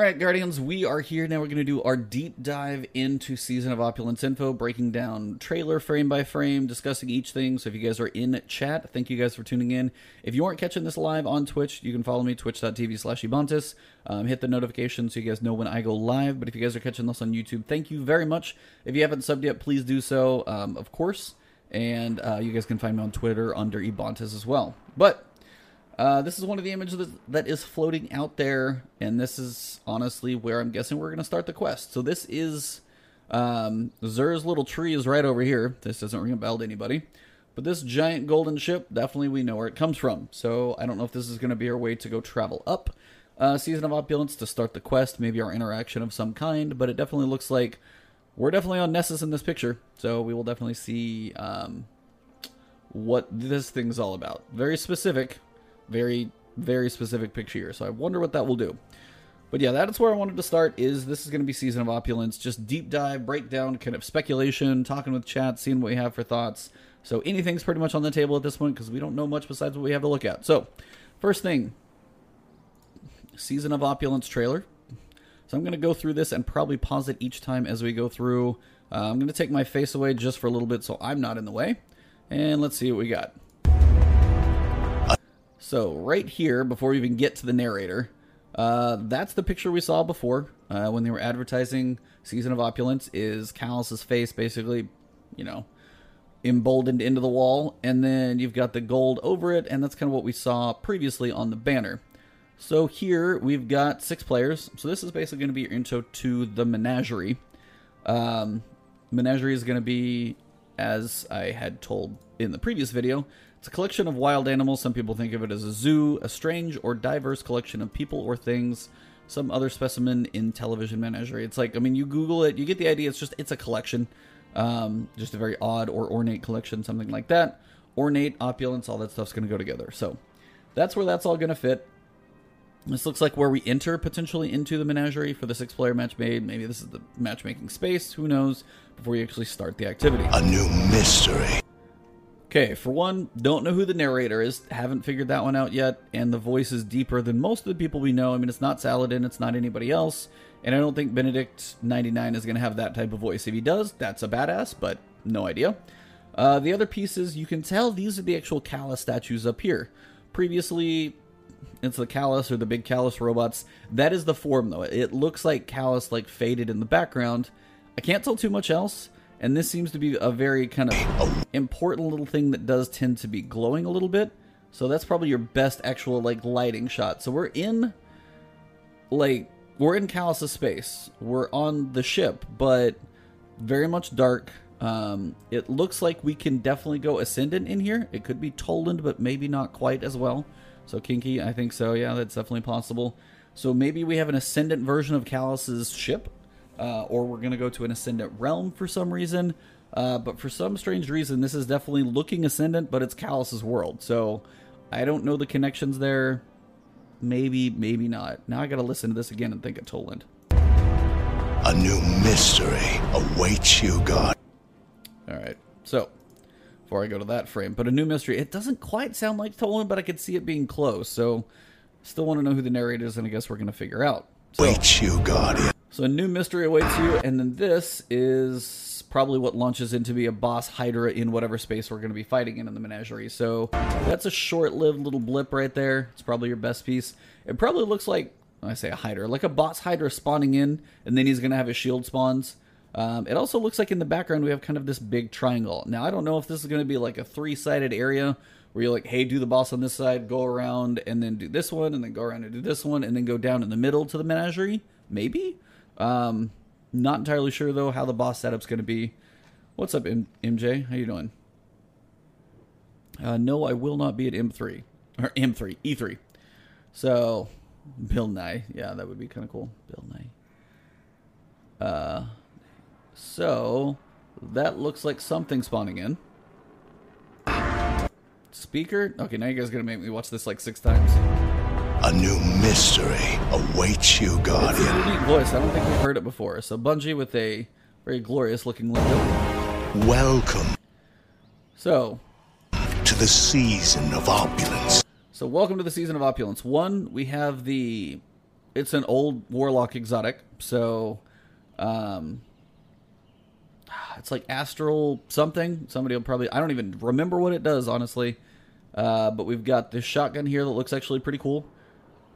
All right, Guardians, we are here now. We're going to do our deep dive into Season of Opulence info, breaking down trailer frame by frame, discussing each thing. So if you guys are in chat, thank you guys for tuning in. If you aren't catching this live on Twitch, you can follow me, twitch.tv slash Ebontis. Um, hit the notification so you guys know when I go live. But if you guys are catching this on YouTube, thank you very much. If you haven't subbed yet, please do so, um, of course. And uh, you guys can find me on Twitter under Ebontis as well. But uh, this is one of the images that is floating out there, and this is honestly where I'm guessing we're going to start the quest. So this is um, Xur's little tree is right over here. This doesn't ring a bell to anybody, but this giant golden ship definitely we know where it comes from. So I don't know if this is going to be our way to go travel up uh, Season of Opulence to start the quest, maybe our interaction of some kind. But it definitely looks like we're definitely on Nessus in this picture, so we will definitely see um, what this thing's all about. Very specific very, very specific picture here. So I wonder what that will do. But yeah, that's where I wanted to start. Is this is going to be season of opulence, just deep dive, breakdown, kind of speculation, talking with chat, seeing what we have for thoughts. So anything's pretty much on the table at this point because we don't know much besides what we have to look at. So first thing, season of opulence trailer. So I'm going to go through this and probably pause it each time as we go through. Uh, I'm going to take my face away just for a little bit so I'm not in the way. And let's see what we got. So right here, before we even get to the narrator, uh, that's the picture we saw before uh, when they were advertising Season of Opulence. Is Calus's face basically, you know, emboldened into the wall, and then you've got the gold over it, and that's kind of what we saw previously on the banner. So here we've got six players. So this is basically going to be your intro to the menagerie. Um, menagerie is going to be, as I had told in the previous video, it's a collection of wild animals. Some people think of it as a zoo, a strange or diverse collection of people or things, some other specimen in television menagerie. It's like, I mean, you Google it, you get the idea. It's just, it's a collection. Um, just a very odd or ornate collection, something like that. Ornate, opulence, all that stuff's going to go together. So that's where that's all going to fit. This looks like where we enter potentially into the menagerie for the six player match made. Maybe this is the matchmaking space. Who knows? Before you actually start the activity. A new mystery. Okay, for one, don't know who the narrator is. Haven't figured that one out yet. And the voice is deeper than most of the people we know. I mean, it's not Saladin, it's not anybody else. And I don't think Benedict99 is going to have that type of voice. If he does, that's a badass, but no idea. Uh, the other pieces, you can tell these are the actual Calus statues up here. Previously, it's the Calus or the big Calus robots. That is the form, though. It looks like Calus, like, faded in the background. I can't tell too much else. And this seems to be a very kind of important little thing that does tend to be glowing a little bit. So that's probably your best actual like lighting shot. So we're in like we're in Calus's space. We're on the ship, but very much dark. Um, it looks like we can definitely go ascendant in here. It could be Toland, but maybe not quite as well. So kinky, I think so. Yeah, that's definitely possible. So maybe we have an ascendant version of Calus's ship uh, or we're going to go to an ascendant realm for some reason. Uh, but for some strange reason, this is definitely looking ascendant, but it's Calus's world. So I don't know the connections there. Maybe, maybe not. Now I got to listen to this again and think of Toland. A new mystery awaits you, God. All right. So before I go to that frame, but a new mystery. It doesn't quite sound like Toland, but I could see it being close. So still want to know who the narrator is, and I guess we're going to figure out. So, Wait, you, Guardian. So a new mystery awaits you, and then this is probably what launches into be a boss Hydra in whatever space we're going to be fighting in in the menagerie. So that's a short-lived little blip right there. It's probably your best piece. It probably looks like I say a Hydra, like a boss Hydra spawning in, and then he's going to have his shield spawns. Um, it also looks like in the background we have kind of this big triangle. Now I don't know if this is going to be like a three-sided area where you're like, hey, do the boss on this side, go around, and then do this one, and then go around and do this one, and then go down in the middle to the menagerie. Maybe. Um, not entirely sure though how the boss setup's going to be. What's up, M- MJ? How you doing? Uh, no, I will not be at M3 or M3 E3. So, Bill Nye, yeah, that would be kind of cool. Bill Nye. Uh, so that looks like something spawning in. Speaker? Okay, now you guys are gonna make me watch this like six times. A new mystery awaits you, Guardian. It's a unique voice. I don't think we've heard it before. So Bungie with a very glorious looking logo. Welcome. So. To the season of opulence. So welcome to the season of opulence. One, we have the it's an old warlock exotic, so um, it's like astral something. Somebody will probably I don't even remember what it does honestly. Uh, but we've got this shotgun here that looks actually pretty cool.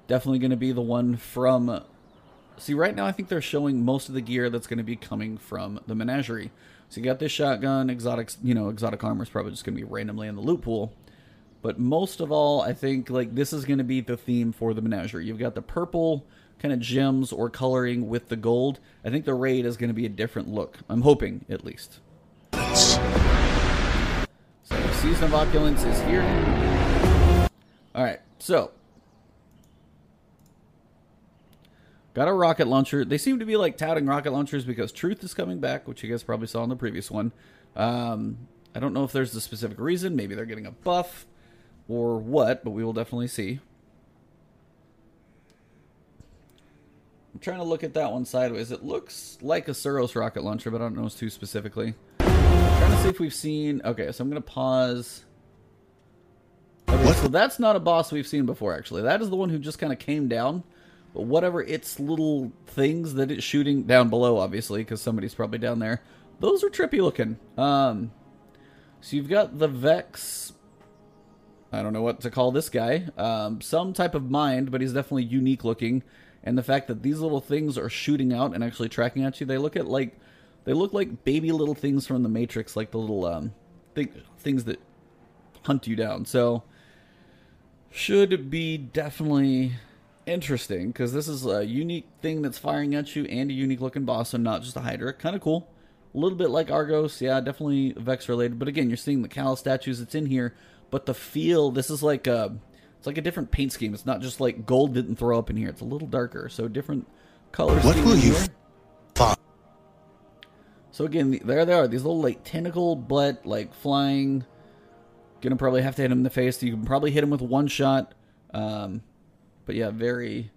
Definitely going to be the one from. See, right now I think they're showing most of the gear that's going to be coming from the menagerie. So you got this shotgun, exotics, you know, exotic armor is probably just going to be randomly in the loot pool. But most of all, I think like this is going to be the theme for the menagerie. You've got the purple kind of gems or coloring with the gold. I think the raid is going to be a different look. I'm hoping, at least. So, Season of Opulence is here. Alright, so. Got a rocket launcher. They seem to be like touting rocket launchers because Truth is coming back, which you guys probably saw in the previous one. Um, I don't know if there's a specific reason. Maybe they're getting a buff or what, but we will definitely see. I'm trying to look at that one sideways. It looks like a Suros rocket launcher, but I don't know it's too specifically. I'm trying to see if we've seen. Okay, so I'm going to pause. Okay, What? so that's not a boss we've seen before, actually. That is the one who just kind of came down. Whatever its little things that it's shooting down below, obviously, because somebody's probably down there, those are trippy looking. Um, so you've got the Vex. I don't know what to call this guy. Um, some type of mind, but he's definitely unique looking. And the fact that these little things are shooting out and actually tracking at you, they look at like they look like baby little things from the Matrix, like the little um thing, things that hunt you down. So should be definitely interesting because this is a unique thing that's firing at you and a unique looking boss, so not just a Hydra. Kind of cool. A little bit like Argos, yeah, definitely Vex related. But again, you're seeing the Cal statues. that's in here, but the feel. This is like a, it's like a different paint scheme. It's not just like gold didn't throw up in here. It's a little darker, so different color What will you find? So again, the- there they are. These little like tentacle but like flying. Gonna probably have to hit him in the face. You can probably hit him with one shot. Um, but yeah, very,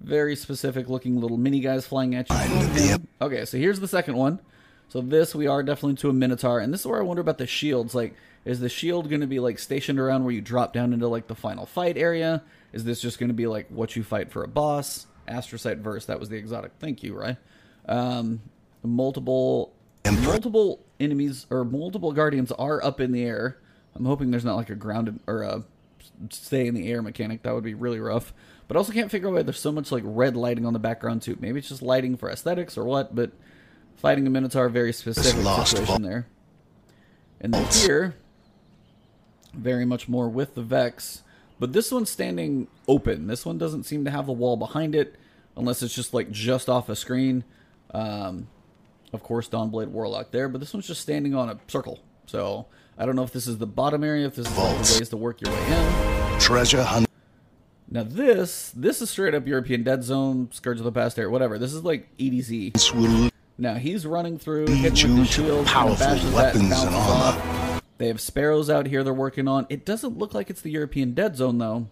very specific looking little mini guys flying at you. Okay, so here's the second one. So this we are definitely to a Minotaur, and this is where I wonder about the shields. Like, is the shield going to be like stationed around where you drop down into like the final fight area? Is this just going to be like what you fight for a boss? Astrocyte verse. That was the exotic. Thank you, right? Um, multiple multiple enemies or multiple guardians are up in the air. I'm hoping there's not like a grounded or a stay in the air mechanic. That would be really rough. But I also can't figure out why there's so much like red lighting on the background too. Maybe it's just lighting for aesthetics or what. But fighting a minotaur, very specific situation there. And then here, very much more with the Vex. But this one's standing open. This one doesn't seem to have the wall behind it, unless it's just like just off a screen. Um, of course, Dawnblade Warlock there, but this one's just standing on a circle. So I don't know if this is the bottom area, if this is like the ways to work your way in. Treasure hunt. Now this, this is straight up European Dead Zone, Scourge of the Past Area, whatever. This is like EDZ. Now he's running through, hitting with the to shield, powerful bashes that, weapons and armor. off. They have sparrows out here they're working on. It doesn't look like it's the European Dead Zone though,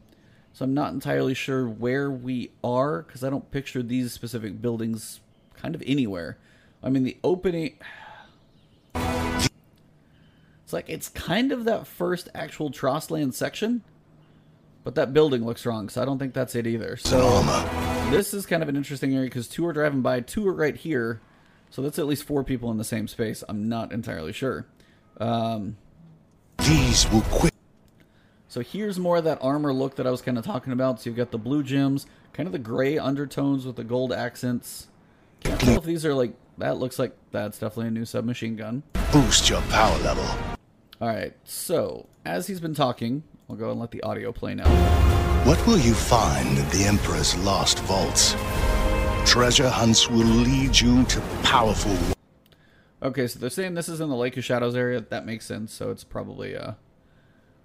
so I'm not entirely sure where we are because I don't picture these specific buildings kind of anywhere. I mean the opening. It's like it's kind of that first actual Trostland section, but that building looks wrong, so I don't think that's it either. So this is kind of an interesting area because two are driving by, two are right here, so that's at least four people in the same space. I'm not entirely sure. Um, These will quick. so here's more of that armor look that I was kind of talking about. So you've got the blue gems, kind of the gray undertones with the gold accents. Can't tell if these are like that. Looks like that's definitely a new submachine gun. Boost your power level. All right. So as he's been talking, I'll go and let the audio play now. What will you find in the Emperor's lost vaults? Treasure hunts will lead you to powerful Okay, so they're saying this is in the Lake of Shadows area. That makes sense. So it's probably uh,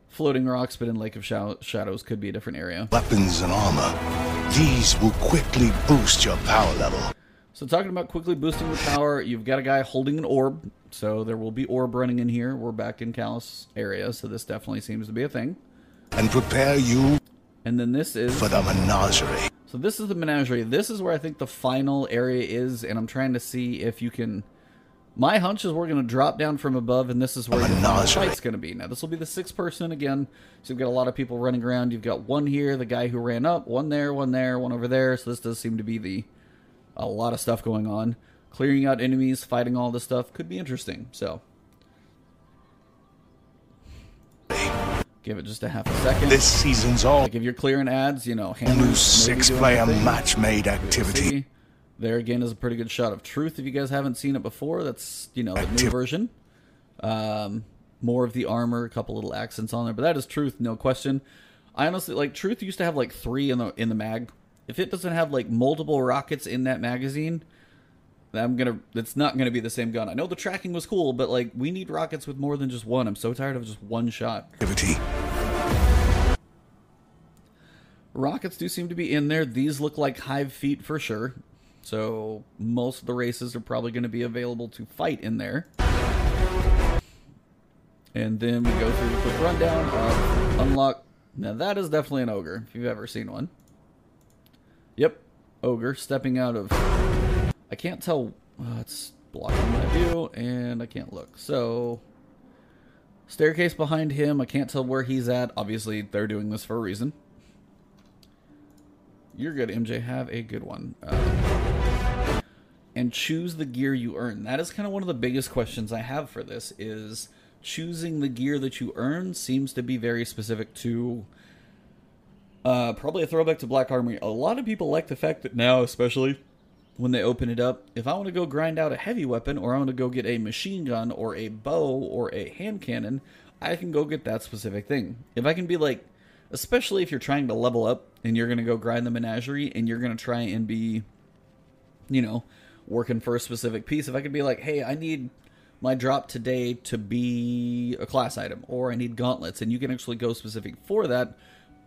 floating rocks, but in Lake of Shadows could be a different area. weapons and armor. These will quickly boost your power level. So talking about quickly boosting the power, you've got a guy holding an orb. So there will be orb running in here. We're back in Calus area, so this definitely seems to be a thing. And prepare you And then this is for the menagerie. so this is the menagerie. This is where I think the final area is, and I'm trying to see if you can My hunch is we're going to drop down from above, and this is where the fight's going to be. Now, this will be the sixth person again. So you've got a lot of people running around. You've got one here, the guy who ran up, one there, one there, one over there. So this does seem to be the a lot of stuff going on. Clearing out enemies, fighting all this stuff could be interesting. So give it just a half a second. This season's all like if you're clearing ads, you know, new six-player match made activity. There again is a pretty good shot of truth. If you guys haven't seen it before, that's you know the new version. Um, more of the armor, a couple little accents on there, but that is truth, no question. I honestly like truth used to have like three in the in the mag. If it doesn't have like multiple rockets in that magazine, I'm gonna. It's not gonna be the same gun. I know the tracking was cool, but like we need rockets with more than just one. I'm so tired of just one shot. activity. Rockets do seem to be in there. These look like hive feet for sure. So most of the races are probably going to be available to fight in there. And then we go through the quick rundown of unlock. Now that is definitely an ogre if you've ever seen one. Yep, ogre stepping out of. I can't tell. Uh, it's blocking my view, and I can't look. So staircase behind him. I can't tell where he's at. Obviously, they're doing this for a reason. You're good, MJ. Have a good one. Uh, and choose the gear you earn. That is kind of one of the biggest questions I have for this is choosing the gear that you earn seems to be very specific to uh, probably a throwback to Black Armory. A lot of people like the fact that now, especially when they open it up, if I want to go grind out a heavy weapon or I want to go get a machine gun or a bow or a hand cannon, I can go get that specific thing. If I can be like, especially if you're trying to level up and you're going to go grind the menagerie and you're going to try and be, you know, working for a specific piece, if I could be like, hey, I need my drop today to be a class item or I need gauntlets, and you can actually go specific for that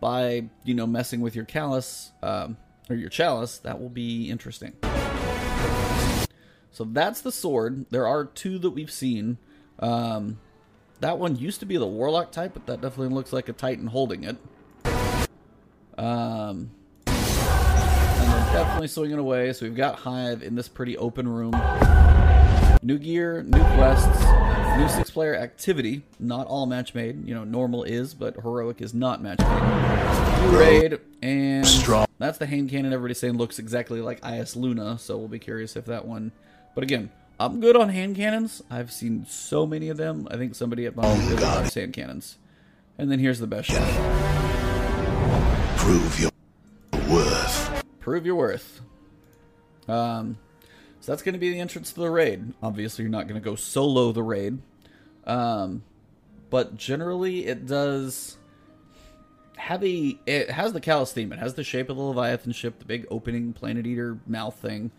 by, you know, messing with your callus um, or your chalice, that will be interesting. So that's the sword. There are two that we've seen. Um, that one used to be the warlock type, but that definitely looks like a titan holding it. Um, and they're definitely swinging away. So we've got Hive in this pretty open room. New gear, new quests, new six-player activity. Not all match made. You know, normal is, but heroic is not match made. New raid, and Strong. that's the hand cannon. Everybody's saying looks exactly like IS Luna, so we'll be curious if that one. But again, I'm good on hand cannons. I've seen so many of them. I think somebody at Bond really God. loves hand cannons. And then here's the best shot. Prove your worth. prove your worth. Um, so that's going to be the entrance to the raid. Obviously, you're not going to go solo the raid, um, but generally, it does have a. It has the Calus theme. It has the shape of the Leviathan ship, the big opening Planet Eater mouth thing,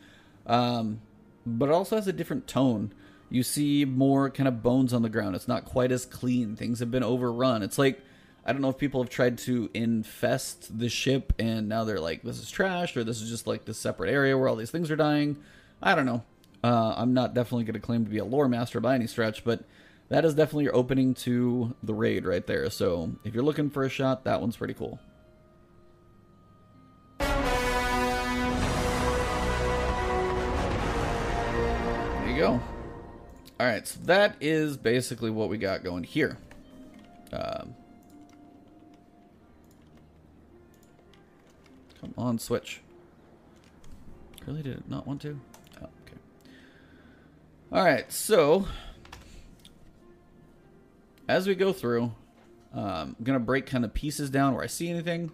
um, but it also has a different tone. You see more kind of bones on the ground. It's not quite as clean. Things have been overrun. It's like I don't know if people have tried to infest the ship and now they're like, this is trash, or this is just like this separate area where all these things are dying. I don't know. Uh, I'm not definitely going to claim to be a lore master by any stretch, but that is definitely your opening to the raid right there. So if you're looking for a shot, that one's pretty cool. There you go. All right, so that is basically what we got going here. Um, come on, switch. Really did not want to? All right, so as we go through, um, I'm gonna break kind of pieces down where I see anything.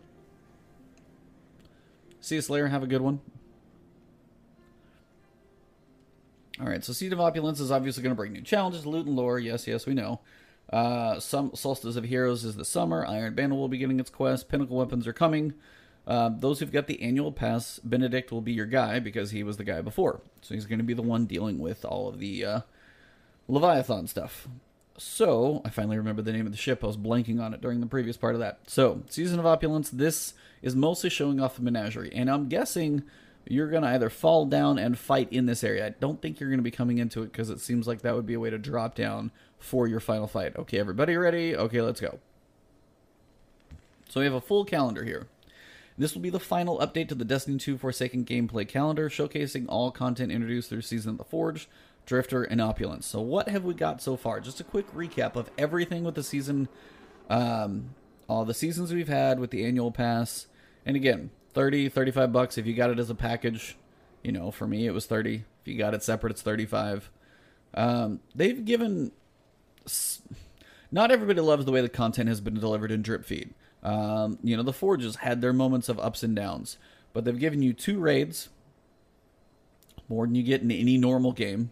See a Slayer, have a good one. All right, so Seed of Opulence is obviously going to bring new challenges, loot and lore. Yes, yes, we know. Uh, some Solstice of Heroes is the summer. Iron Banner will be getting its quest. Pinnacle weapons are coming. Uh, those who've got the annual pass, Benedict will be your guy because he was the guy before. So he's going to be the one dealing with all of the uh, Leviathan stuff. So, I finally remember the name of the ship. I was blanking on it during the previous part of that. So, Season of Opulence, this is mostly showing off the menagerie. And I'm guessing you're going to either fall down and fight in this area. I don't think you're going to be coming into it because it seems like that would be a way to drop down for your final fight. Okay, everybody ready? Okay, let's go. So, we have a full calendar here. This will be the final update to the Destiny 2 Forsaken gameplay calendar, showcasing all content introduced through Season of the Forge, Drifter, and Opulence. So, what have we got so far? Just a quick recap of everything with the season, um, all the seasons we've had with the annual pass. And again, 30, 35 bucks if you got it as a package. You know, for me, it was 30. If you got it separate, it's 35. Um, they've given. Not everybody loves the way the content has been delivered in Drip Feed. Um, you know, the Forges had their moments of ups and downs, but they've given you two raids, more than you get in any normal game.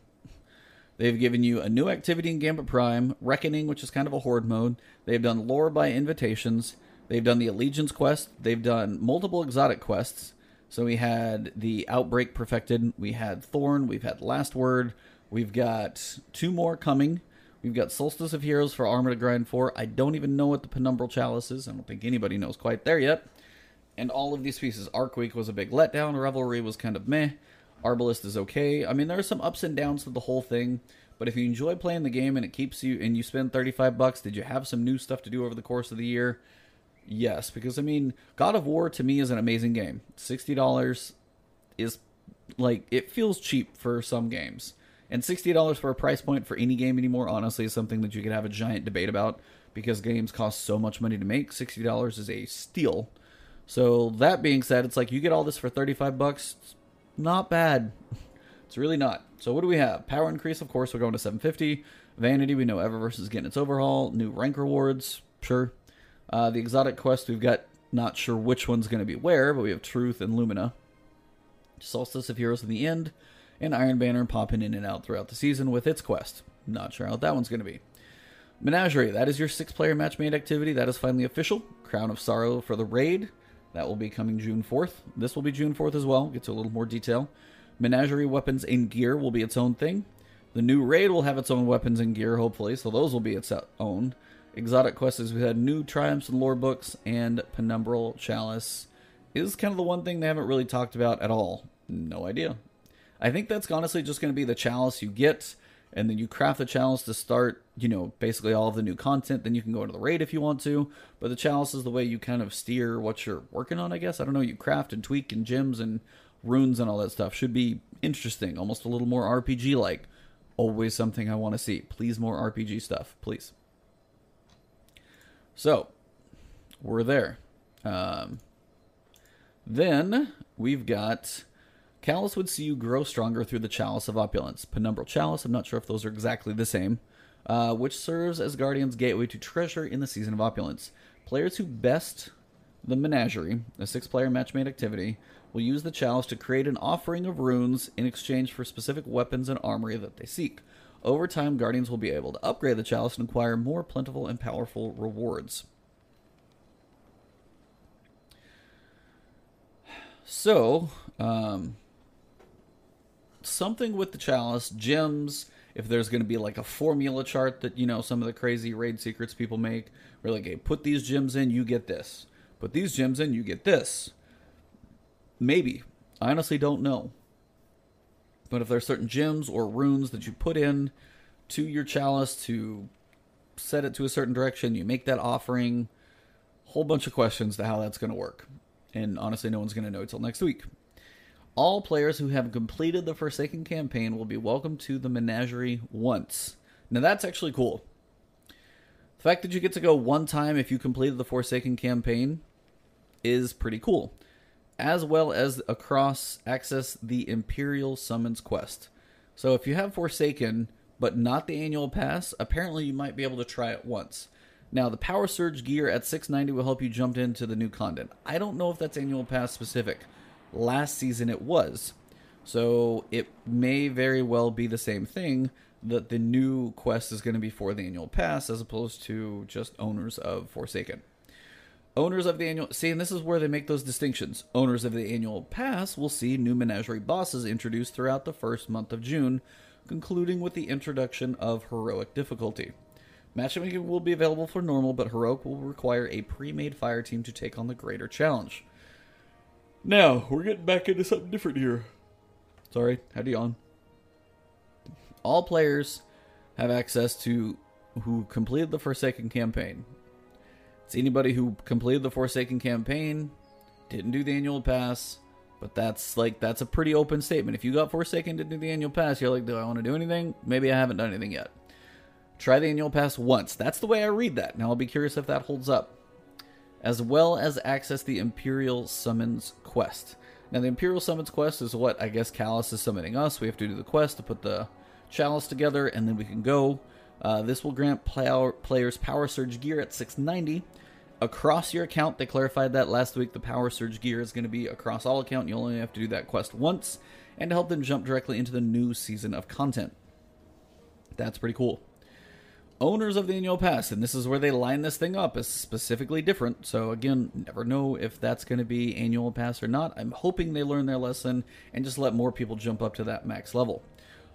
They've given you a new activity in Gambit Prime, Reckoning, which is kind of a horde mode. They've done lore by invitations. They've done the Allegiance quest. They've done multiple exotic quests. So we had the Outbreak perfected. We had Thorn. We've had Last Word. We've got two more coming. We've got Solstice of Heroes for Armor to grind for. I don't even know what the Penumbral Chalice is. I don't think anybody knows quite there yet. And all of these pieces. Arc Week was a big letdown. Revelry was kind of meh. Arbalest is okay. I mean, there are some ups and downs to the whole thing. But if you enjoy playing the game and it keeps you, and you spend 35 bucks, did you have some new stuff to do over the course of the year? Yes, because I mean, God of War to me is an amazing game. $60 is like, it feels cheap for some games. And $60 for a price point for any game anymore, honestly, is something that you could have a giant debate about because games cost so much money to make. $60 is a steal. So that being said, it's like you get all this for 35 bucks. Not bad. It's really not. So what do we have? Power increase, of course, we're going to 750. Vanity, we know Eververse is getting its overhaul. New rank rewards, sure. Uh, the exotic quest, we've got not sure which one's going to be where, but we have Truth and Lumina. Solstice of Heroes in the end and Iron Banner popping in and out throughout the season with its quest. Not sure how that one's going to be. Menagerie, that is your six player match made activity. That is finally official. Crown of Sorrow for the raid. That will be coming June 4th. This will be June 4th as well. Get to a little more detail. Menagerie weapons and gear will be its own thing. The new raid will have its own weapons and gear, hopefully, so those will be its own. Exotic quests, we had new triumphs and lore books, and Penumbral Chalice is kind of the one thing they haven't really talked about at all. No idea. I think that's honestly just going to be the chalice you get, and then you craft the chalice to start, you know, basically all of the new content. Then you can go into the raid if you want to. But the chalice is the way you kind of steer what you're working on, I guess. I don't know. You craft and tweak and gems and runes and all that stuff. Should be interesting, almost a little more RPG like. Always something I want to see. Please, more RPG stuff, please. So, we're there. Um, then we've got Calus would see you grow stronger through the Chalice of Opulence. Penumbral Chalice, I'm not sure if those are exactly the same, uh, which serves as Guardian's gateway to treasure in the Season of Opulence. Players who best the Menagerie, a six player match made activity, will use the Chalice to create an offering of runes in exchange for specific weapons and armory that they seek. Over time, Guardians will be able to upgrade the Chalice and acquire more plentiful and powerful rewards. So, um, something with the chalice, gems. If there's going to be like a formula chart that you know some of the crazy raid secrets people make, where like, hey, put these gems in, you get this. Put these gems in, you get this. Maybe. I honestly don't know. But if there's certain gems or runes that you put in to your chalice to set it to a certain direction, you make that offering. Whole bunch of questions to how that's going to work. And honestly, no one's going to know until next week. All players who have completed the Forsaken campaign will be welcome to the Menagerie once. Now that's actually cool. The fact that you get to go one time if you completed the Forsaken campaign is pretty cool. As well as across access the Imperial Summons quest. So if you have Forsaken but not the annual pass, apparently you might be able to try it once. Now the Power Surge gear at 690 will help you jump into the new content. I don't know if that's annual pass specific. Last season it was. So it may very well be the same thing that the new quest is going to be for the annual pass as opposed to just owners of Forsaken. Owners of the annual see, and this is where they make those distinctions. Owners of the annual pass will see new menagerie bosses introduced throughout the first month of June, concluding with the introduction of heroic difficulty. Matchmaking will be available for normal, but heroic will require a pre-made fire team to take on the greater challenge. Now, we're getting back into something different here. Sorry, to yawn. All players have access to who completed the Forsaken campaign. It's anybody who completed the Forsaken campaign, didn't do the annual pass, But that's like that's a pretty open statement. If you got Forsaken to do the annual pass, you're like, do I want to do anything? Maybe I haven't done anything yet. Try the annual pass once. That's the way I read that. Now I'll be curious if that holds up. As well as access the Imperial Summons quest. Now the Imperial Summons quest is what I guess Calus is summoning us. We have to do the quest to put the chalice together, and then we can go. Uh, this will grant play- players Power Surge gear at 690 across your account. They clarified that last week. The Power Surge gear is going to be across all account. You only have to do that quest once, and to help them jump directly into the new season of content. That's pretty cool. Owners of the annual pass, and this is where they line this thing up, is specifically different. So again, never know if that's going to be annual pass or not. I'm hoping they learn their lesson and just let more people jump up to that max level.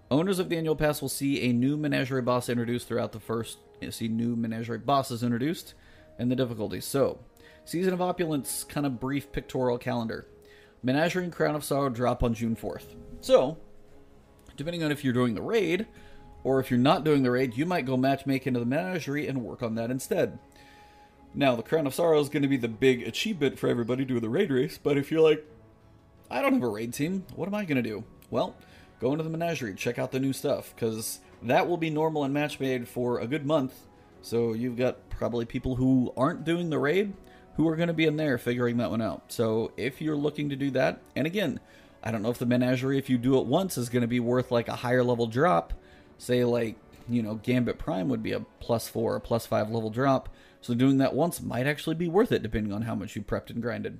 Owners of the annual pass will see a new menagerie boss introduced throughout the first. See new menagerie bosses introduced and the difficulties. So, Season of Opulence kind of brief pictorial calendar. Menagerie and Crown of Sorrow drop on June 4th. So, depending on if you're doing the raid or if you're not doing the raid, you might go matchmake into the Menagerie and work on that instead. Now, the Crown of Sorrow is going to be the big achievement for everybody doing the raid race, but if you're like, I don't have a raid team, what am I going to do? Well, go into the Menagerie, check out the new stuff, because that will be normal and match made for a good month. So you've got probably people who aren't doing the raid who are going to be in there figuring that one out. So if you're looking to do that, and again, I don't know if the menagerie, if you do it once, is going to be worth like a higher level drop. Say like you know Gambit Prime would be a plus four or plus five level drop. So doing that once might actually be worth it, depending on how much you prepped and grinded.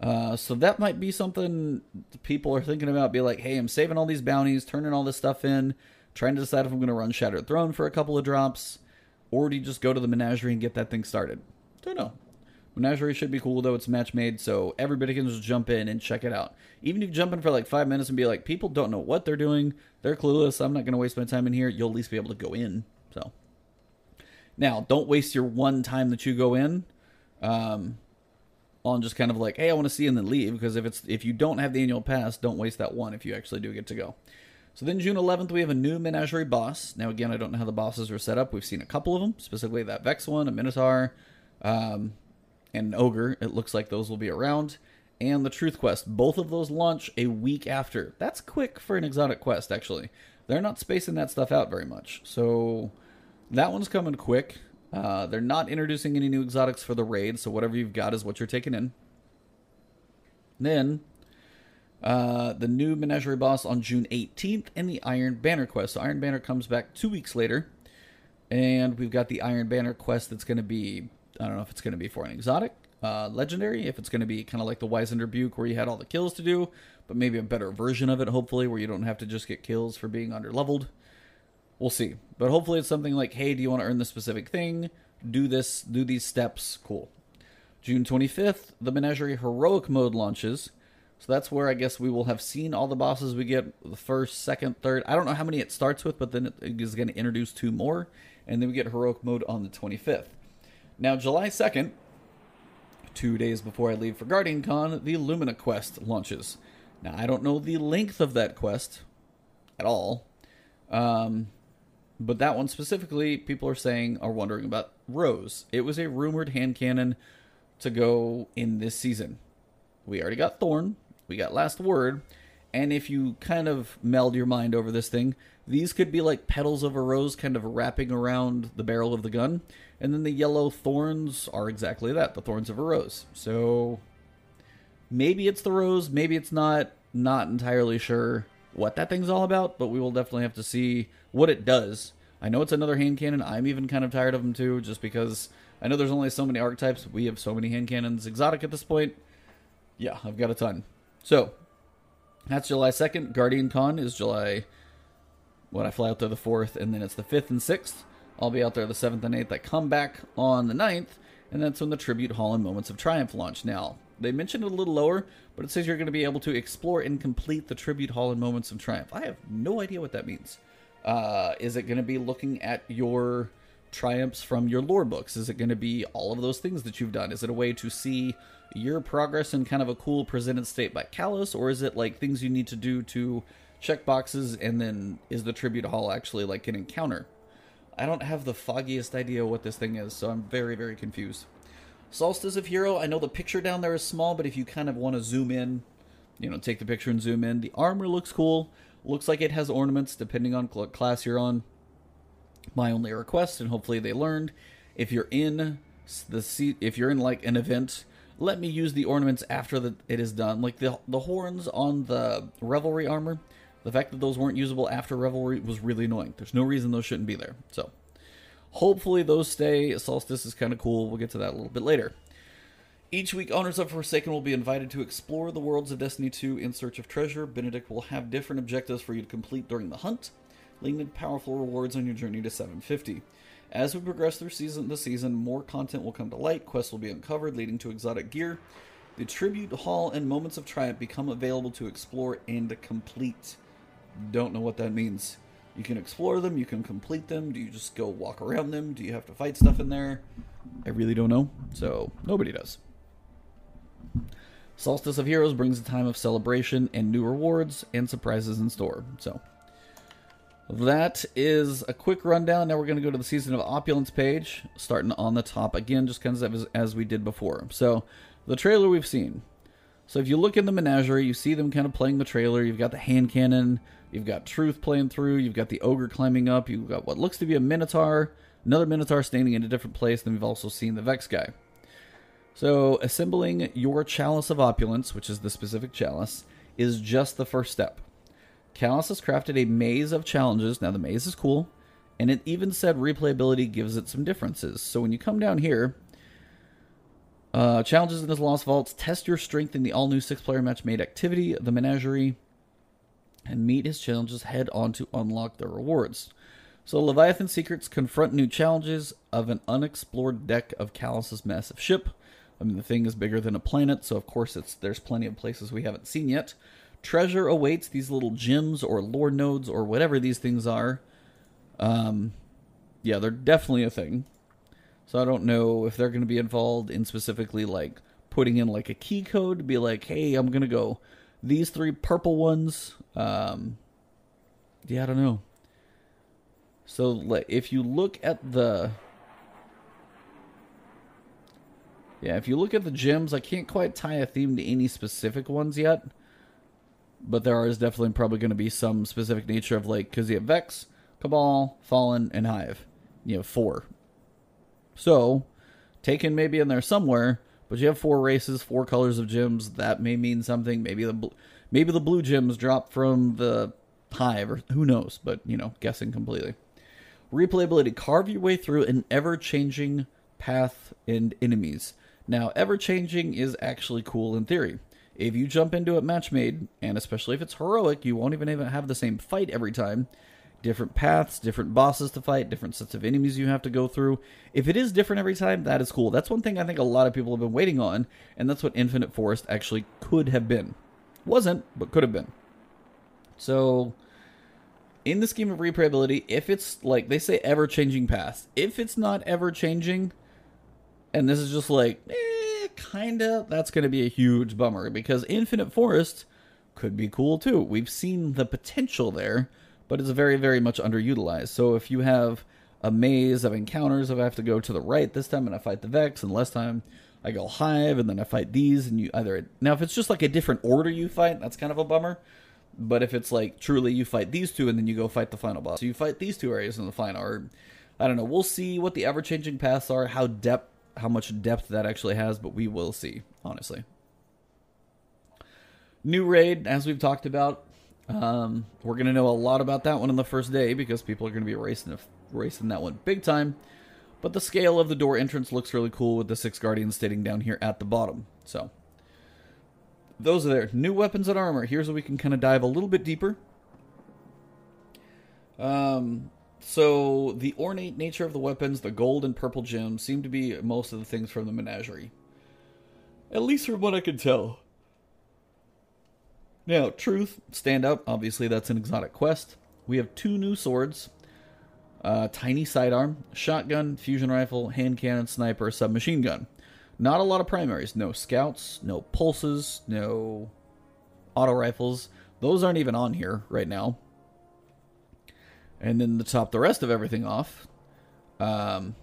Uh, so that might be something people are thinking about. Be like, hey, I'm saving all these bounties, turning all this stuff in, trying to decide if I'm going to run Shattered Throne for a couple of drops or do you just go to the menagerie and get that thing started? Don't know. Menagerie should be cool though. It's match made, so everybody can just jump in and check it out. Even if you jump in for like five minutes and be like, people don't know what they're doing, they're clueless. I'm not going to waste my time in here. You'll at least be able to go in. So now, don't waste your one time that you go in um, on just kind of like, hey, I want to see and then leave. Because if it's if you don't have the annual pass, don't waste that one if you actually do get to go. So then June 11th, we have a new Menagerie boss. Now, again, I don't know how the bosses are set up. We've seen a couple of them, specifically that Vex one, a Minotaur, um, and an Ogre. It looks like those will be around. And the Truth Quest. Both of those launch a week after. That's quick for an exotic quest, actually. They're not spacing that stuff out very much. So that one's coming quick. Uh, they're not introducing any new exotics for the raid, so whatever you've got is what you're taking in. Then uh, the new Menagerie boss on June 18th, and the Iron Banner quest. So Iron Banner comes back two weeks later, and we've got the Iron Banner quest that's going to be I don't know if it's going to be for an exotic, uh, legendary, if it's going to be kind of like the Buke where you had all the kills to do, but maybe a better version of it, hopefully, where you don't have to just get kills for being under leveled. We'll see. But hopefully it's something like, hey, do you want to earn this specific thing? Do this, do these steps. Cool. June 25th, the Menagerie Heroic mode launches. So that's where I guess we will have seen all the bosses we get the first, second, third. I don't know how many it starts with, but then it is going to introduce two more. And then we get heroic mode on the 25th. Now, July 2nd, two days before I leave for Guardian Con, the Lumina quest launches. Now, I don't know the length of that quest at all. Um, but that one specifically, people are saying, are wondering about Rose. It was a rumored hand cannon to go in this season. We already got Thorn, we got Last Word, and if you kind of meld your mind over this thing, these could be like petals of a rose kind of wrapping around the barrel of the gun. And then the yellow thorns are exactly that the thorns of a rose. So maybe it's the rose, maybe it's not. Not entirely sure what that thing's all about, but we will definitely have to see what it does. I know it's another hand cannon. I'm even kind of tired of them too, just because I know there's only so many archetypes. We have so many hand cannons exotic at this point. Yeah, I've got a ton. So that's July 2nd. Guardian Con is July. What I fly out there the 4th, and then it's the 5th and 6th. I'll be out there the 7th and 8th. I come back on the 9th, and that's when the Tribute Hall and Moments of Triumph launch. Now, they mentioned it a little lower, but it says you're going to be able to explore and complete the Tribute Hall and Moments of Triumph. I have no idea what that means. Uh, is it going to be looking at your triumphs from your lore books? Is it going to be all of those things that you've done? Is it a way to see your progress in kind of a cool presented state by Calus, or is it like things you need to do to check boxes and then is the tribute hall actually like an encounter? I don't have the foggiest idea what this thing is, so I'm very, very confused. Solstice of Hero, I know the picture down there is small, but if you kind of want to zoom in, you know, take the picture and zoom in. The armor looks cool. Looks like it has ornaments depending on cl- class you're on. My only request, and hopefully they learned, if you're in the seat, if you're in like an event, let me use the ornaments after the, it is done. Like the the horns on the revelry armor, the fact that those weren't usable after revelry was really annoying. There's no reason those shouldn't be there. So hopefully those stay. Solstice is kind of cool. We'll get to that a little bit later. Each week, owners of Forsaken will be invited to explore the worlds of Destiny 2 in search of treasure. Benedict will have different objectives for you to complete during the hunt, leading to powerful rewards on your journey to 750. As we progress through season the season, more content will come to light, quests will be uncovered, leading to exotic gear. The tribute hall and moments of triumph become available to explore and complete. Don't know what that means. You can explore them, you can complete them. Do you just go walk around them? Do you have to fight stuff in there? I really don't know. So, nobody does. Solstice of Heroes brings a time of celebration and new rewards and surprises in store. So that is a quick rundown. Now we're going to go to the Season of Opulence page, starting on the top again, just kind of as, as we did before. So the trailer we've seen. So if you look in the menagerie, you see them kind of playing the trailer. You've got the hand cannon, you've got Truth playing through, you've got the ogre climbing up, you've got what looks to be a minotaur, another minotaur standing in a different place. Then we've also seen the Vex guy. So, assembling your chalice of opulence, which is the specific chalice, is just the first step. Calus has crafted a maze of challenges. Now, the maze is cool, and it even said replayability gives it some differences. So, when you come down here, uh, challenges in his Lost Vaults, test your strength in the all new six player match made activity, the Menagerie, and meet his challenges head on to unlock the rewards. So, Leviathan Secrets confront new challenges of an unexplored deck of Calus's massive ship. I mean, the thing is bigger than a planet, so of course it's there's plenty of places we haven't seen yet. Treasure awaits these little gems or lore nodes or whatever these things are. Um, yeah, they're definitely a thing. So I don't know if they're going to be involved in specifically like putting in like a key code to be like, hey, I'm going to go these three purple ones. Um, yeah, I don't know. So if you look at the Yeah, if you look at the gems, I can't quite tie a theme to any specific ones yet. But there is definitely probably going to be some specific nature of like, because you have Vex, Cabal, Fallen, and Hive. You have four. So, Taken maybe in there somewhere, but you have four races, four colors of gems. That may mean something. Maybe the bl- maybe the blue gems drop from the Hive, or who knows? But you know, guessing completely. Replayability: carve your way through an ever-changing path and enemies. Now, ever changing is actually cool in theory. If you jump into it match made, and especially if it's heroic, you won't even even have the same fight every time. Different paths, different bosses to fight, different sets of enemies you have to go through. If it is different every time, that is cool. That's one thing I think a lot of people have been waiting on, and that's what Infinite Forest actually could have been. Wasn't, but could have been. So, in the scheme of replayability, if it's like they say ever changing paths, if it's not ever changing, and this is just like, eh, kinda, that's going to be a huge bummer because Infinite Forest could be cool too. We've seen the potential there, but it's very, very much underutilized. So if you have a maze of encounters, if I have to go to the right this time and I fight the Vex, and last time I go Hive, and then I fight these, and you either now if it's just like a different order you fight, that's kind of a bummer. But if it's like truly you fight these two and then you go fight the final boss, so you fight these two areas in the final, or I don't know. We'll see what the ever changing paths are, how depth how much depth that actually has, but we will see, honestly. New raid, as we've talked about, um, we're going to know a lot about that one on the first day because people are going to be racing racing that one big time. But the scale of the door entrance looks really cool with the six guardians sitting down here at the bottom. So those are there. New weapons and armor. Here's where we can kind of dive a little bit deeper. Um, so the ornate nature of the weapons, the gold and purple gems, seem to be most of the things from the menagerie. At least from what I can tell. Now, truth, stand up. Obviously, that's an exotic quest. We have two new swords uh, tiny sidearm, shotgun, fusion rifle, hand cannon, sniper, submachine gun. Not a lot of primaries. No scouts, no pulses, no auto rifles. Those aren't even on here right now. And then to top the rest of everything off, um,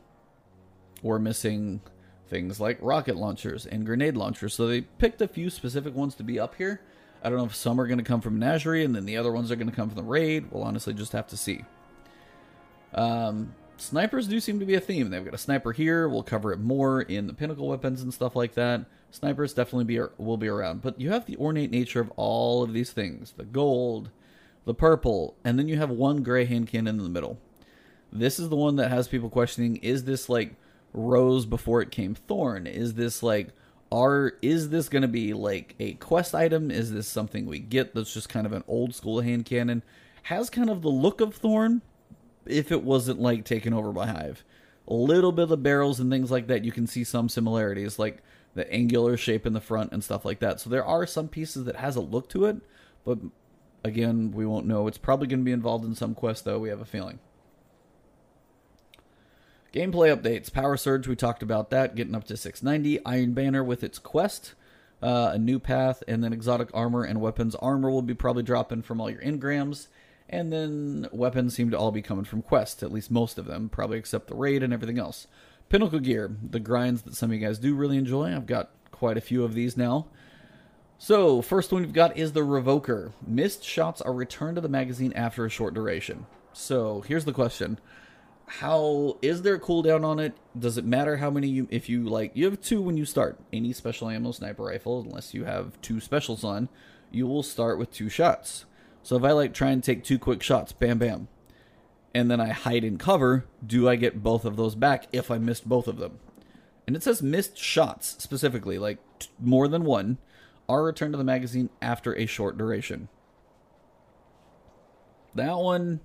we're missing things like rocket launchers and grenade launchers. So they picked a few specific ones to be up here. I don't know if some are going to come from Menagerie and then the other ones are going to come from the raid. We'll honestly just have to see. Um, snipers do seem to be a theme. They've got a sniper here. We'll cover it more in the pinnacle weapons and stuff like that. Snipers definitely be will be around, but you have the ornate nature of all of these things: the gold, the purple, and then you have one gray hand cannon in the middle. This is the one that has people questioning: Is this like Rose before it came Thorn? Is this like are is this going to be like a quest item? Is this something we get that's just kind of an old school hand cannon? Has kind of the look of Thorn, if it wasn't like taken over by Hive. A little bit of barrels and things like that, you can see some similarities, like the angular shape in the front and stuff like that. So there are some pieces that has a look to it, but again, we won't know. It's probably going to be involved in some quest, though. We have a feeling. Gameplay updates. Power Surge, we talked about that, getting up to 690. Iron Banner with its quest, uh, a new path, and then exotic armor and weapons. Armor will be probably dropping from all your engrams, and then weapons seem to all be coming from quest, at least most of them, probably except the raid and everything else. Pinnacle gear, the grinds that some of you guys do really enjoy. I've got quite a few of these now. So, first one we've got is the Revoker. Missed shots are returned to the magazine after a short duration. So, here's the question how is there a cooldown on it? Does it matter how many you if you like you have two when you start any special ammo sniper rifle unless you have two specials on, you will start with two shots. So if I like try and take two quick shots, bam bam, and then I hide in cover, do I get both of those back if I missed both of them? And it says missed shots specifically, like t- more than one, are returned to the magazine after a short duration. That one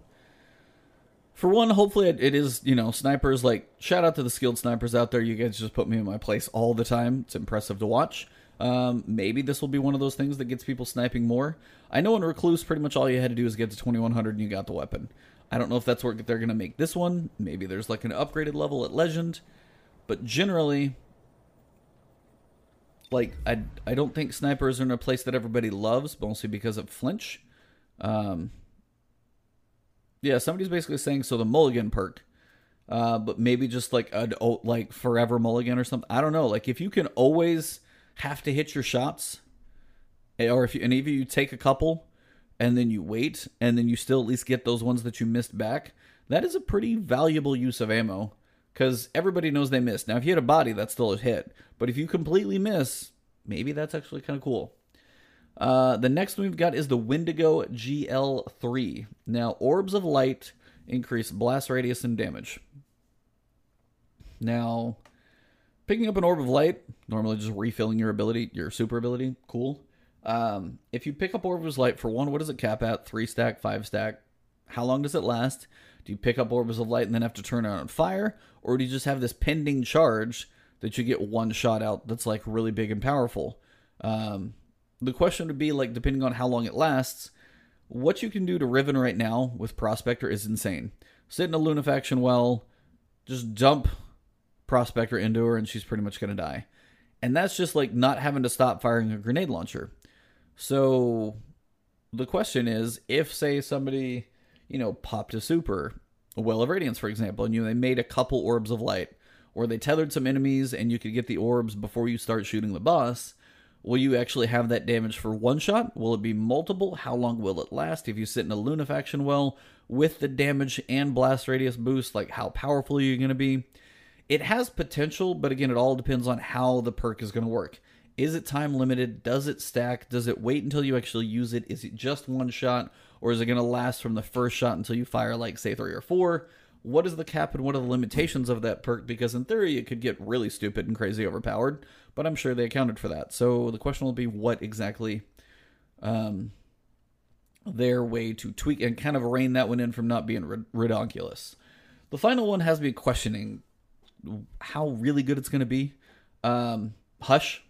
for one, hopefully it, it is, you know, snipers like shout out to the skilled snipers out there. You guys just put me in my place all the time. It's impressive to watch. Um, maybe this will be one of those things that gets people sniping more. I know in Recluse, pretty much all you had to do is get to 2100 and you got the weapon. I don't know if that's what they're going to make this one. Maybe there's like an upgraded level at Legend. But generally, like, I, I don't think snipers are in a place that everybody loves, mostly because of flinch. Um, yeah, somebody's basically saying so the mulligan perk, uh, but maybe just like a like forever mulligan or something. I don't know. Like if you can always have to hit your shots, eh, or if you even you take a couple and then you wait and then you still at least get those ones that you missed back, that is a pretty valuable use of ammo because everybody knows they missed. Now if you hit a body, that's still a hit, but if you completely miss, maybe that's actually kind of cool. Uh, the next one we've got is the Wendigo GL3. Now, orbs of light increase blast radius and damage. Now, picking up an orb of light, normally just refilling your ability, your super ability, cool. Um, if you pick up orbs of light for one, what does it cap at? Three stack, five stack? How long does it last? Do you pick up orbs of light and then have to turn it on fire, or do you just have this pending charge that you get one shot out that's like really big and powerful? Um, the question would be like, depending on how long it lasts, what you can do to Riven right now with Prospector is insane. Sit in a Lunafaction well, just dump Prospector into her, and she's pretty much going to die. And that's just like not having to stop firing a grenade launcher. So the question is if, say, somebody, you know, popped a super, a Well of Radiance, for example, and you know, they made a couple orbs of light, or they tethered some enemies and you could get the orbs before you start shooting the boss Will you actually have that damage for one shot? Will it be multiple? How long will it last? If you sit in a Lunafaction well with the damage and blast radius boost, like how powerful are you going to be? It has potential, but again, it all depends on how the perk is going to work. Is it time limited? Does it stack? Does it wait until you actually use it? Is it just one shot? Or is it going to last from the first shot until you fire, like, say, three or four? what is the cap and what are the limitations of that perk? Because in theory, it could get really stupid and crazy overpowered, but I'm sure they accounted for that. So the question will be what exactly um, their way to tweak and kind of rein that one in from not being rid- ridiculous. The final one has me questioning how really good it's going to be. Um, Hush.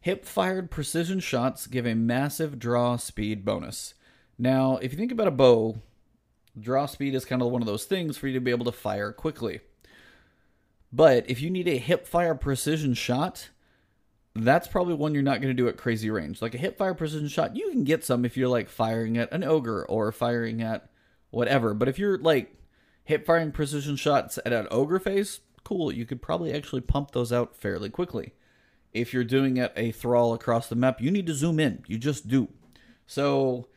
Hip fired precision shots give a massive draw speed bonus. Now, if you think about a bow, Draw speed is kind of one of those things for you to be able to fire quickly. But if you need a hip fire precision shot, that's probably one you're not going to do at crazy range. Like a hip fire precision shot, you can get some if you're like firing at an ogre or firing at whatever. But if you're like hip firing precision shots at an ogre face, cool, you could probably actually pump those out fairly quickly. If you're doing at a thrall across the map, you need to zoom in. You just do. So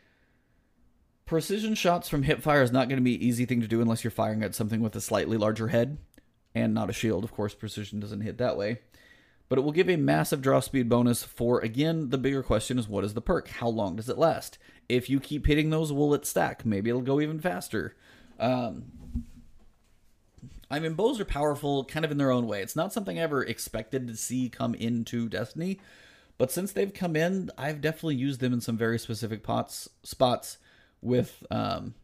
precision shots from hip fire is not going to be an easy thing to do unless you're firing at something with a slightly larger head and not a shield. Of course, precision doesn't hit that way. But it will give a massive draw speed bonus for, again, the bigger question is what is the perk? How long does it last? If you keep hitting those, will it stack? Maybe it'll go even faster. Um, I mean, bows are powerful kind of in their own way. It's not something I ever expected to see come into Destiny, but since they've come in, I've definitely used them in some very specific pots spots with um,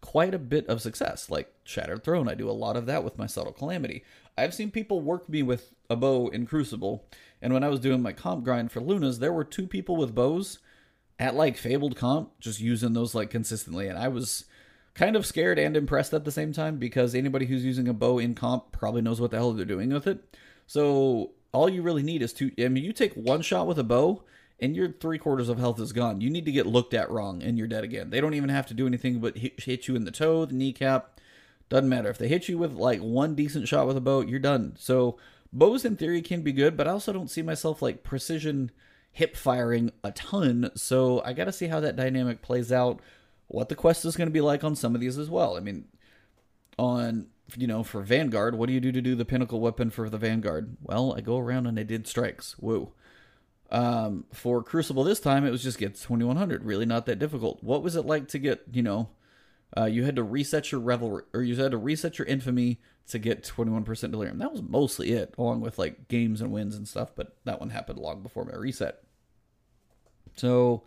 quite a bit of success. Like Shattered Throne, I do a lot of that with my Subtle Calamity. I've seen people work me with a bow in Crucible, and when I was doing my comp grind for Lunas, there were two people with bows at like Fabled comp, just using those like consistently, and I was kind of scared and impressed at the same time because anybody who's using a bow in comp probably knows what the hell they're doing with it. So all you really need is to I mean you take one shot with a bow and your three quarters of health is gone. You need to get looked at wrong and you're dead again. They don't even have to do anything but hit, hit you in the toe, the kneecap. Doesn't matter. If they hit you with like one decent shot with a bow, you're done. So bows in theory can be good, but I also don't see myself like precision hip firing a ton. So I got to see how that dynamic plays out what the quest is going to be like on some of these as well. I mean, on you know for Vanguard, what do you do to do the pinnacle weapon for the Vanguard? Well, I go around and I did strikes. Woo. Um, for Crucible this time, it was just get 2100. Really not that difficult. What was it like to get you know? Uh, you had to reset your revel or you had to reset your infamy to get 21% delirium. That was mostly it, along with like games and wins and stuff. But that one happened long before my reset. So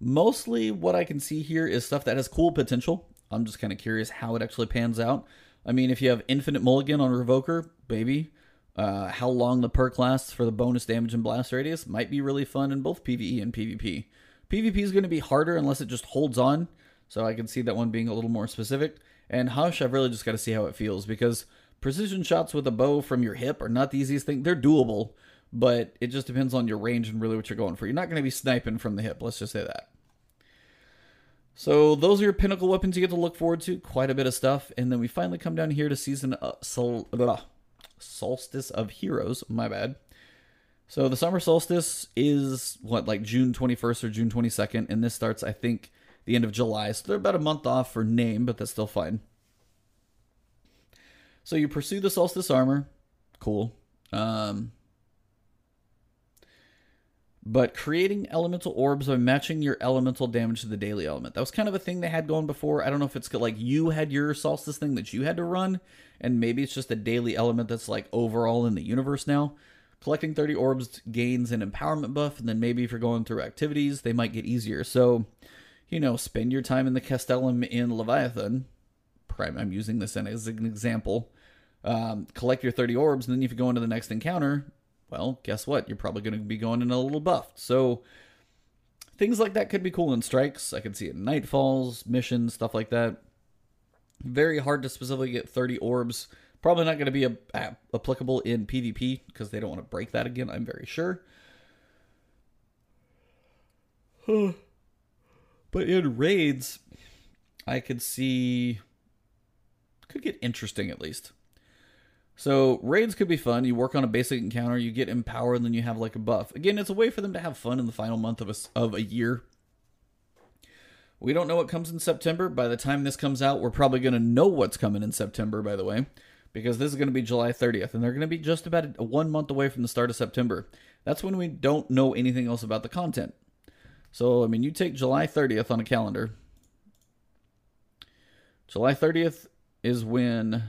Mostly what I can see here is stuff that has cool potential. I'm just kind of curious how it actually pans out. I mean, if you have Infinite Mulligan on Revoker, baby, uh, how long the perk lasts for the bonus damage and blast radius might be really fun in both PvE and PvP. PvP is going to be harder unless it just holds on, so I can see that one being a little more specific. And Hush, I've really just got to see how it feels because precision shots with a bow from your hip are not the easiest thing. They're doable, but it just depends on your range and really what you're going for. You're not going to be sniping from the hip, let's just say that. So those are your pinnacle weapons you get to look forward to. Quite a bit of stuff, and then we finally come down here to season uh, sol- blah, solstice of heroes. My bad. So the summer solstice is what like June 21st or June 22nd, and this starts I think the end of July. So they're about a month off for name, but that's still fine. So you pursue the solstice armor, cool. Um, but creating elemental orbs by matching your elemental damage to the daily element. That was kind of a thing they had going before. I don't know if it's like you had your solstice thing that you had to run, and maybe it's just a daily element that's like overall in the universe now. Collecting 30 orbs gains an empowerment buff, and then maybe if you're going through activities, they might get easier. So, you know, spend your time in the Castellum in Leviathan. Prime, I'm using this as an example. Um, collect your 30 orbs, and then if you go into the next encounter, well, guess what? You're probably going to be going in a little buffed. So things like that could be cool in strikes. I can see it in nightfalls, missions, stuff like that. Very hard to specifically get 30 orbs. Probably not going to be a, a, applicable in PvP because they don't want to break that again, I'm very sure. but in raids, I could see. Could get interesting at least. So raids could be fun. You work on a basic encounter, you get empowered, and then you have like a buff. Again, it's a way for them to have fun in the final month of a, of a year. We don't know what comes in September. By the time this comes out, we're probably going to know what's coming in September, by the way, because this is going to be July 30th, and they're going to be just about one month away from the start of September. That's when we don't know anything else about the content. So, I mean, you take July 30th on a calendar. July 30th is when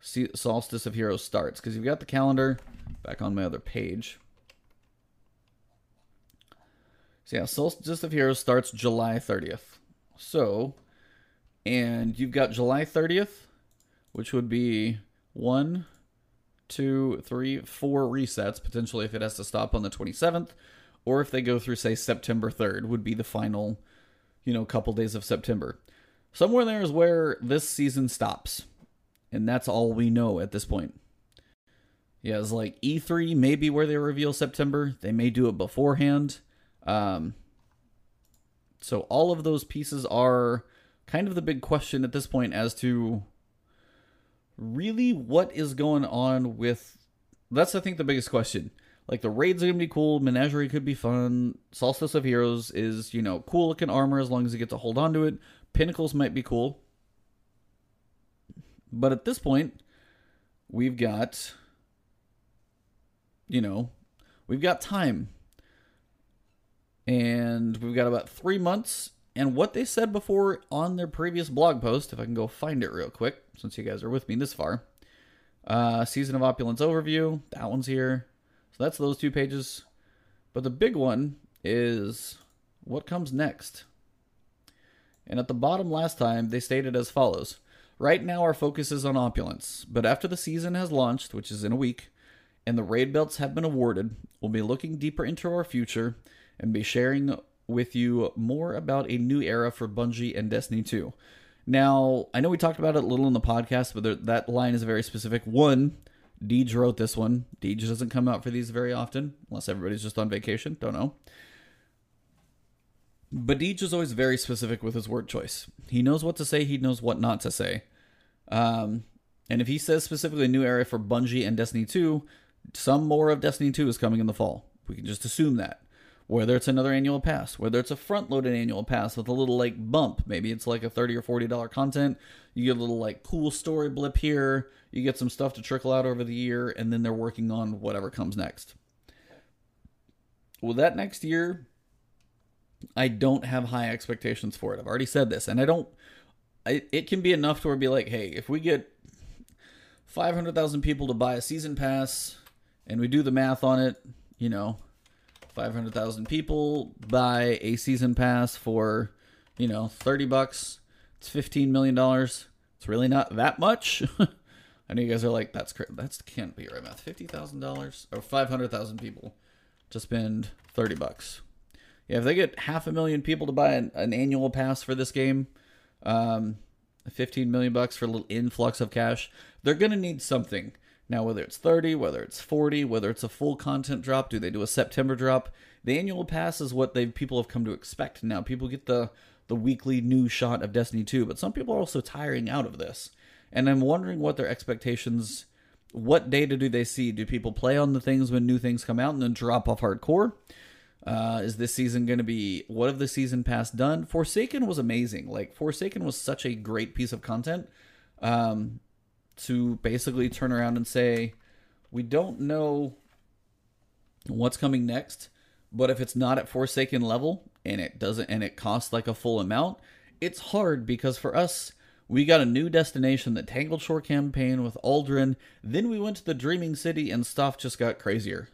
Solstice of Heroes starts because you've got the calendar back on my other page. So yeah, Solstice of Heroes starts July 30th. So, and you've got July 30th, which would be one, two, three, four resets potentially if it has to stop on the 27th, or if they go through say September 3rd would be the final, you know, couple days of September. Somewhere there is where this season stops and that's all we know at this point. Yeah, it's like E3 maybe where they reveal September. They may do it beforehand. Um, so all of those pieces are kind of the big question at this point as to really what is going on with. That's I think the biggest question. Like the raids are gonna be cool. Menagerie could be fun. Solstice of Heroes is you know cool looking armor as long as you get to hold on to it. Pinnacles might be cool. But at this point, we've got, you know, we've got time. And we've got about three months. And what they said before on their previous blog post, if I can go find it real quick, since you guys are with me this far. Uh, Season of Opulence overview, that one's here. So that's those two pages. But the big one is what comes next. And at the bottom last time, they stated as follows Right now, our focus is on opulence, but after the season has launched, which is in a week, and the raid belts have been awarded, we'll be looking deeper into our future and be sharing with you more about a new era for Bungie and Destiny 2. Now, I know we talked about it a little in the podcast, but there, that line is very specific. One, Deej wrote this one. Deej doesn't come out for these very often, unless everybody's just on vacation. Don't know. But Deej is always very specific with his word choice. He knows what to say, he knows what not to say. Um, and if he says specifically a new area for Bungie and Destiny 2, some more of Destiny 2 is coming in the fall. We can just assume that. Whether it's another annual pass, whether it's a front loaded annual pass with a little like bump, maybe it's like a 30 or $40 content, you get a little like cool story blip here, you get some stuff to trickle out over the year, and then they're working on whatever comes next. Well, that next year, I don't have high expectations for it. I've already said this, and I don't. I, it can be enough to where be like, hey, if we get 500,000 people to buy a season pass and we do the math on it, you know, 500,000 people buy a season pass for, you know, 30 bucks. It's 15 million dollars. It's really not that much. I know you guys are like, that's that's can't be right math. Fifty thousand dollars or five hundred thousand people to spend thirty bucks. Yeah, if they get half a million people to buy an, an annual pass for this game, um, 15 million bucks for a little influx of cash, they're to need something. Now, whether it's 30, whether it's 40, whether it's a full content drop, do they do a September drop? The annual pass is what they people have come to expect now. People get the the weekly new shot of Destiny 2, but some people are also tiring out of this. And I'm wondering what their expectations what data do they see? Do people play on the things when new things come out and then drop off hardcore? Uh, is this season going to be what have the season pass done? Forsaken was amazing. Like Forsaken was such a great piece of content. Um, to basically turn around and say, we don't know what's coming next, but if it's not at Forsaken level and it doesn't and it costs like a full amount, it's hard because for us, we got a new destination, the Tangled Shore campaign with Uldren. Then we went to the Dreaming City and stuff just got crazier.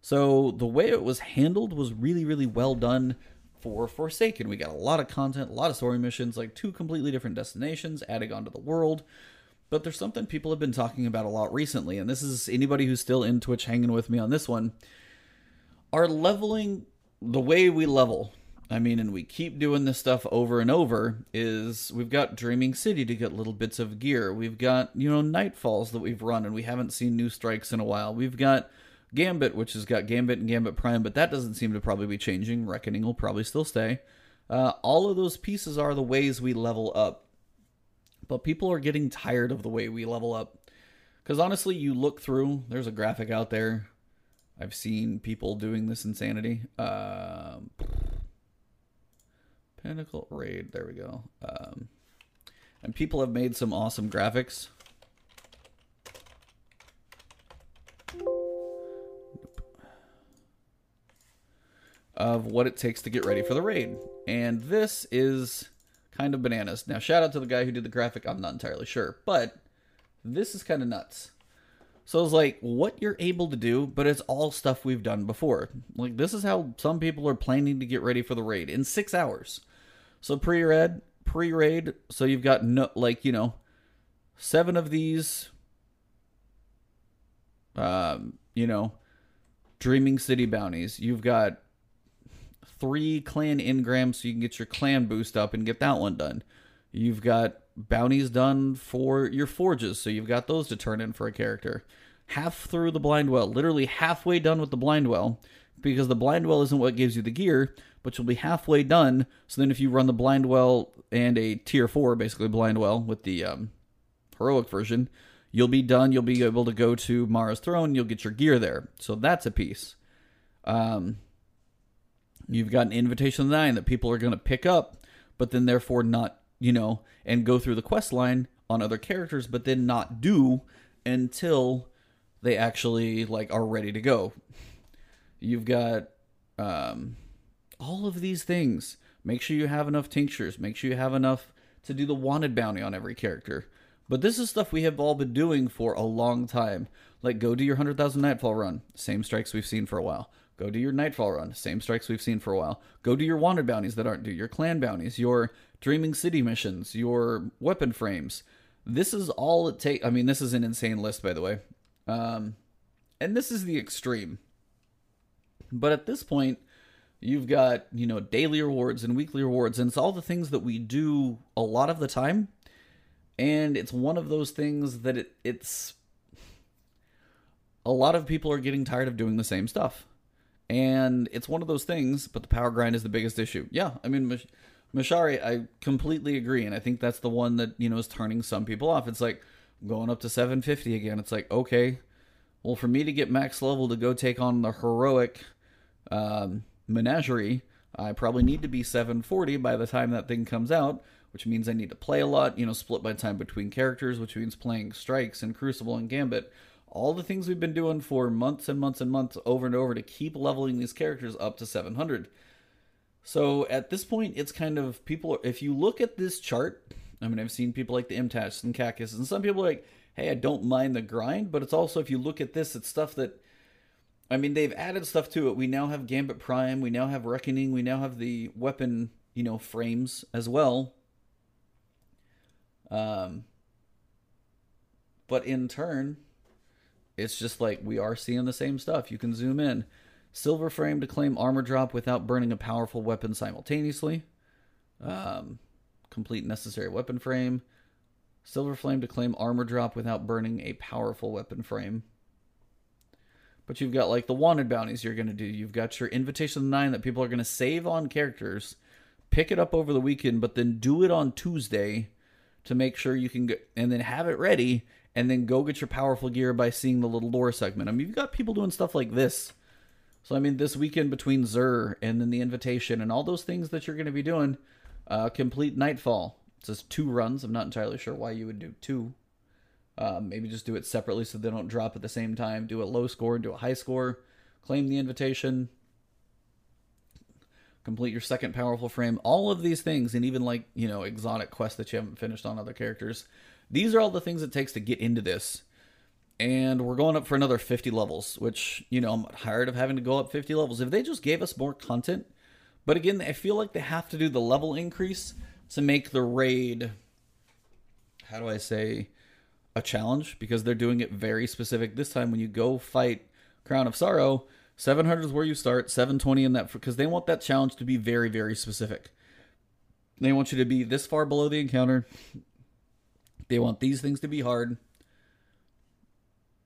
So the way it was handled was really, really well done for Forsaken. We got a lot of content, a lot of story missions, like two completely different destinations adding onto the world. But there's something people have been talking about a lot recently, and this is anybody who's still in Twitch hanging with me on this one. Our leveling, the way we level, I mean, and we keep doing this stuff over and over, is we've got Dreaming City to get little bits of gear. We've got, you know, Nightfalls that we've run and we haven't seen new strikes in a while. We've got Gambit, which has got Gambit and Gambit Prime, but that doesn't seem to probably be changing. Reckoning will probably still stay. Uh, all of those pieces are the ways we level up. But people are getting tired of the way we level up. Because honestly, you look through, there's a graphic out there. I've seen people doing this insanity. Um, Pinnacle Raid, there we go. Um, and people have made some awesome graphics. of what it takes to get ready for the raid. And this is kind of bananas. Now, shout out to the guy who did the graphic. I'm not entirely sure, but this is kind of nuts. So it's like what you're able to do, but it's all stuff we've done before. Like this is how some people are planning to get ready for the raid in six hours. So pre-raid, pre-raid. So you've got no, like you know, seven of these. Um, you know, Dreaming City bounties. You've got three clan engrams so you can get your clan boost up and get that one done. You've got bounties done for your forges, so you've got those to turn in for a character. Half through the blind well, literally halfway done with the blind well, because the blind well isn't what gives you the gear, but you'll be halfway done. So then, if you run the blind well and a tier four, basically blind well with the um, heroic version, you'll be done. You'll be able to go to Mara's throne. You'll get your gear there. So that's a piece. Um, you've got an invitation the nine that people are going to pick up, but then therefore not, you know, and go through the quest line on other characters, but then not do until they actually like are ready to go. You've got um, all of these things. Make sure you have enough tinctures. Make sure you have enough to do the wanted bounty on every character. But this is stuff we have all been doing for a long time. Like, go do your 100,000 Nightfall run. Same strikes we've seen for a while. Go do your Nightfall run. Same strikes we've seen for a while. Go do your wanted bounties that aren't due, your clan bounties, your Dreaming City missions, your weapon frames. This is all it takes. I mean, this is an insane list, by the way. Um, and this is the extreme. But at this point, you've got, you know, daily rewards and weekly rewards, and it's all the things that we do a lot of the time. And it's one of those things that it, it's. A lot of people are getting tired of doing the same stuff. And it's one of those things, but the power grind is the biggest issue. Yeah, I mean, Mish- Mishari, I completely agree. And I think that's the one that, you know, is turning some people off. It's like going up to 750 again. It's like, okay, well, for me to get max level to go take on the heroic um, menagerie, I probably need to be 740 by the time that thing comes out, which means I need to play a lot, you know, split my time between characters, which means playing Strikes and Crucible and Gambit. All the things we've been doing for months and months and months over and over to keep leveling these characters up to 700. So at this point, it's kind of people. If you look at this chart, I mean, I've seen people like the Imtash and Cacus, and some people are like, hey, I don't mind the grind, but it's also, if you look at this, it's stuff that I mean, they've added stuff to it. We now have Gambit Prime. We now have Reckoning. We now have the weapon, you know, frames as well. Um, but in turn, it's just like we are seeing the same stuff. You can zoom in. Silver frame to claim armor drop without burning a powerful weapon simultaneously. Um, complete necessary weapon frame. Silver flame to claim armor drop without burning a powerful weapon frame. But you've got like the wanted bounties you're going to do. You've got your invitation of nine that people are going to save on characters, pick it up over the weekend, but then do it on Tuesday to make sure you can get, and then have it ready, and then go get your powerful gear by seeing the little lore segment. I mean, you've got people doing stuff like this. So I mean, this weekend between Xur and then the invitation and all those things that you're going to be doing, uh, complete Nightfall. It says two runs. I'm not entirely sure why you would do two. Um, maybe just do it separately so they don't drop at the same time. Do a low score, do a high score, claim the invitation, complete your second powerful frame. All of these things, and even like, you know, exotic quests that you haven't finished on other characters. These are all the things it takes to get into this. And we're going up for another 50 levels, which, you know, I'm tired of having to go up 50 levels. If they just gave us more content, but again, I feel like they have to do the level increase to make the raid, how do I say, a challenge because they're doing it very specific this time when you go fight crown of sorrow 700 is where you start 720 in that because they want that challenge to be very very specific they want you to be this far below the encounter they want these things to be hard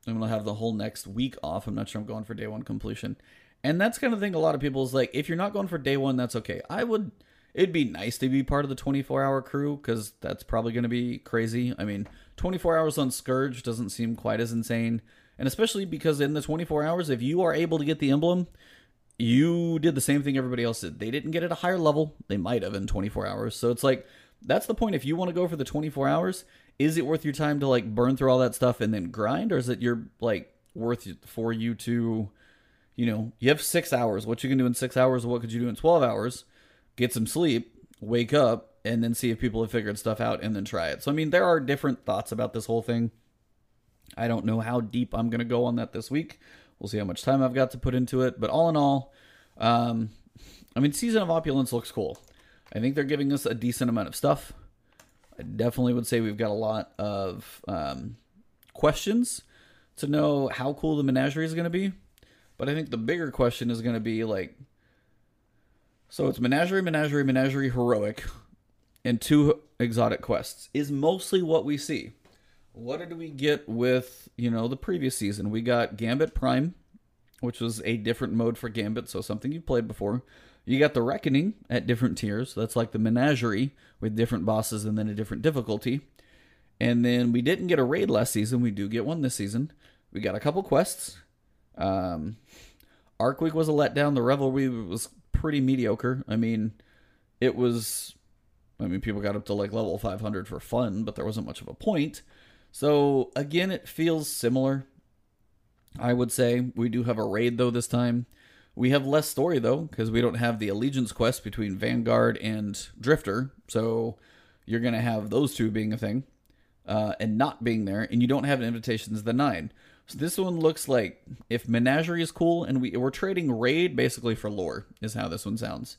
i'm gonna have the whole next week off i'm not sure i'm going for day one completion and that's kind of thing a lot of people is like if you're not going for day one that's okay i would it'd be nice to be part of the 24 hour crew because that's probably to be crazy. I mean, 24 hours on Scourge doesn't seem quite as insane. And especially because in the 24 hours, if you are able to get the emblem, you did the same thing everybody else did. They didn't get it a higher level. They might have in 24 hours. So it's like, that's the point. If you want to go for the 24 hours, is it worth your time to like burn through all that stuff and then grind? Or is it you're like worth for you to, you know, you have six hours. What you can do in six hours, what could you do in 12 hours? get some sleep, wake up, and then see if people have figured stuff out and then try it. So, I mean, there are different thoughts about this whole thing. I don't know how deep I'm going to go on that this week. We'll see how much time I've got to put into it. But all in all, um, I mean, Season of Opulence looks cool. I think they're giving us a decent amount of stuff. I definitely would say we've got a lot of um, questions to know how cool the menagerie is going to be. But I think the bigger question is going to be like, so it's Menagerie, Menagerie, Menagerie Heroic, and two exotic quests is mostly what we see. What did we get with, you know, the previous season? We got Gambit Prime, which was a different mode for Gambit, so something you've played before. You got the Reckoning at different tiers. That's like the Menagerie with different bosses and then a different difficulty. And then we didn't get a raid last season. We do get one this season. We got a couple quests. Um, Arc Week was a letdown. The Revelry was pretty mediocre. I mean, it was. I mean, people got up to like level 500 for fun, but there wasn't much of a point. So again, it feels similar. I would say we do have a raid though this time. We have less story though because we don't have the allegiance quest between Vanguard and Drifter. So you're gonna have those two being a thing uh, and not being there, and you don't have an invitation to the nine. So this one looks like if Menagerie is cool, and we we're trading raid basically for lore is how this one sounds.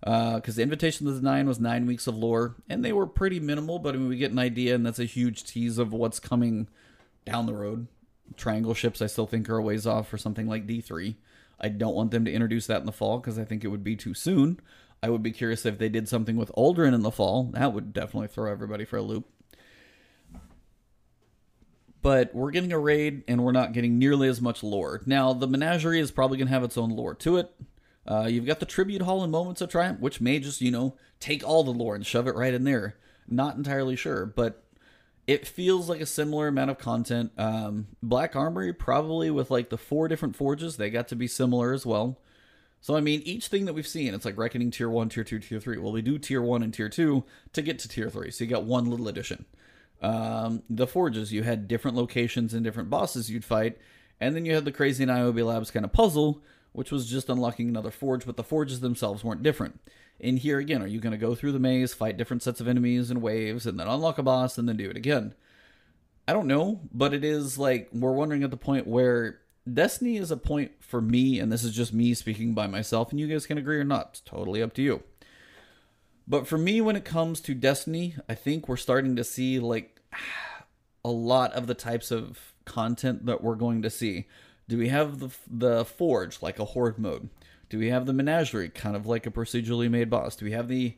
Because uh, the invitation to the nine was nine weeks of lore, and they were pretty minimal, but I mean we get an idea, and that's a huge tease of what's coming down the road. Triangle ships, I still think are a ways off for something like D three. I don't want them to introduce that in the fall because I think it would be too soon. I would be curious if they did something with Uldren in the fall. That would definitely throw everybody for a loop but we're getting a raid and we're not getting nearly as much lore. Now, the menagerie is probably going to have its own lore to it. Uh, you've got the tribute hall and moments of triumph, which may just, you know, take all the lore and shove it right in there. Not entirely sure, but it feels like a similar amount of content. Um, Black Armory, probably with like the four different forges, they got to be similar as well. So, I mean, each thing that we've seen, it's like Reckoning Tier 1, Tier 2, Tier 3. Well, we do Tier 1 and Tier 2 to get to Tier 3. So you got one little addition um, the forges. You had different locations and different bosses you'd fight, and then you had the crazy Niobe Labs kind of puzzle, which was just unlocking another forge, but the forges themselves weren't different. In here again, are you going to go through the maze, fight different sets of enemies and waves, and then unlock a boss and then do it again? I don't know, but it is like we're wondering at the point where Destiny is a point for me, and this is just me speaking by myself, and you guys can agree or not. It's totally up to you. But for me, when it comes to Destiny, I think we're starting to see like a lot of the types of content that we're going to see. Do we have the the Forge like a horde mode? Do we have the Menagerie kind of like a procedurally made boss? Do we have the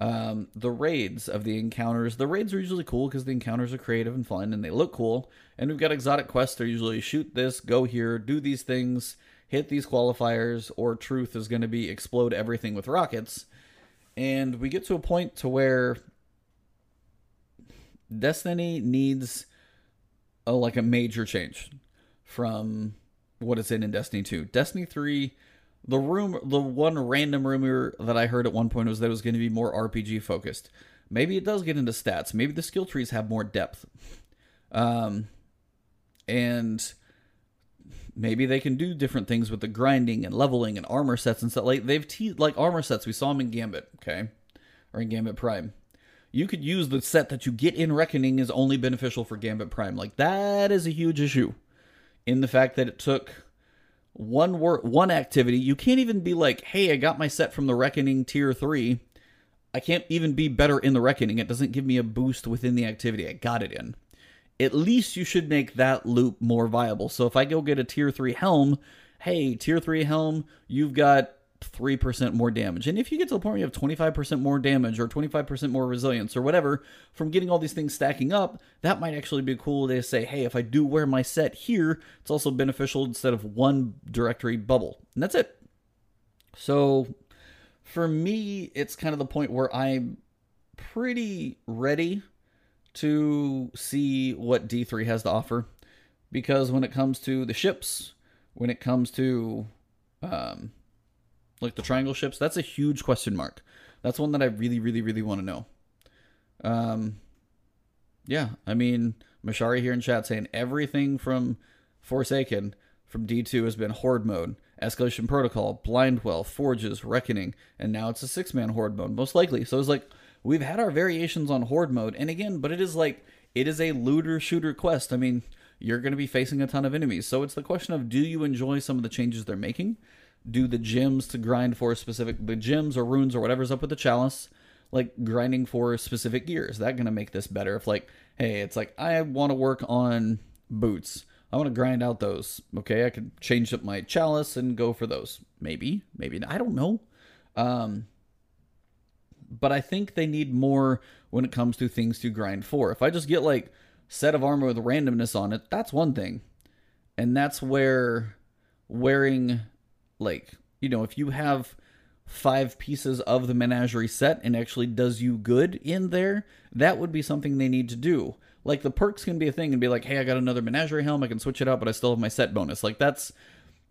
um, the raids of the encounters? The raids are usually cool because the encounters are creative and fun and they look cool. And we've got exotic quests. They're usually shoot this, go here, do these things, hit these qualifiers, or truth is going to be explode everything with rockets and we get to a point to where Destiny needs a like a major change from what it's in in Destiny 2. Destiny 3 the room the one random rumor that I heard at one point was that it was going to be more RPG focused. Maybe it does get into stats. Maybe the skill trees have more depth. Um and maybe they can do different things with the grinding and leveling and armor sets and stuff. Like they've te- like armor sets. We saw them in Gambit, okay, or in Gambit Prime. You could use the set that you get in Reckoning is only beneficial for Gambit Prime. Like that is a huge issue in the fact that it took one work one activity. You can't even be like, "Hey, I got my set from the Reckoning tier 3. I can't even be better in the Reckoning. It doesn't give me a boost within the activity I got it in." at least you should make that loop more viable. So if I go get a tier 3 helm, hey, tier 3 helm, you've got 3% more damage. And if you get to the point where you have 25% more damage or 25% more resilience or whatever from getting all these things stacking up, that might actually be cool to say, hey, if I do wear my set here, it's also beneficial instead of one directory bubble. And that's it. So for me, it's kind of the point where I'm pretty ready to see what D3 has to offer. Because when it comes to the ships, when it comes to um, like the triangle ships, that's a huge question mark. That's one that I really, really, really want to know. Um, yeah, I mean, Mashari here in chat saying everything from Forsaken from D2 has been Horde mode, Escalation Protocol, Blindwell, Forges, Reckoning, and now it's a six man Horde mode, most likely. So it's like, we've had our variations on horde mode and again but it is like it is a looter shooter quest i mean you're going to be facing a ton of enemies so it's the question of do you enjoy some of the changes they're making do the gems to grind for specific the gems or runes or whatever's up with the chalice like grinding for specific gear is that going to make this better? If like hey it's like i want to work on boots. I want to grind out those. Okay i could change up my chalice and go for those. Maybe maybe i don't know. Um but I think they need more when it comes to things to grind for. If I just get like set of armor with randomness on it, that's one thing. And that's where wearing like, you know, if you have five pieces of the menagerie set and actually does you good in there, that would be something they need to do. Like the perks can be a thing and be like, hey, I got another menagerie helm, I can switch it out, but I still have my set bonus. Like that's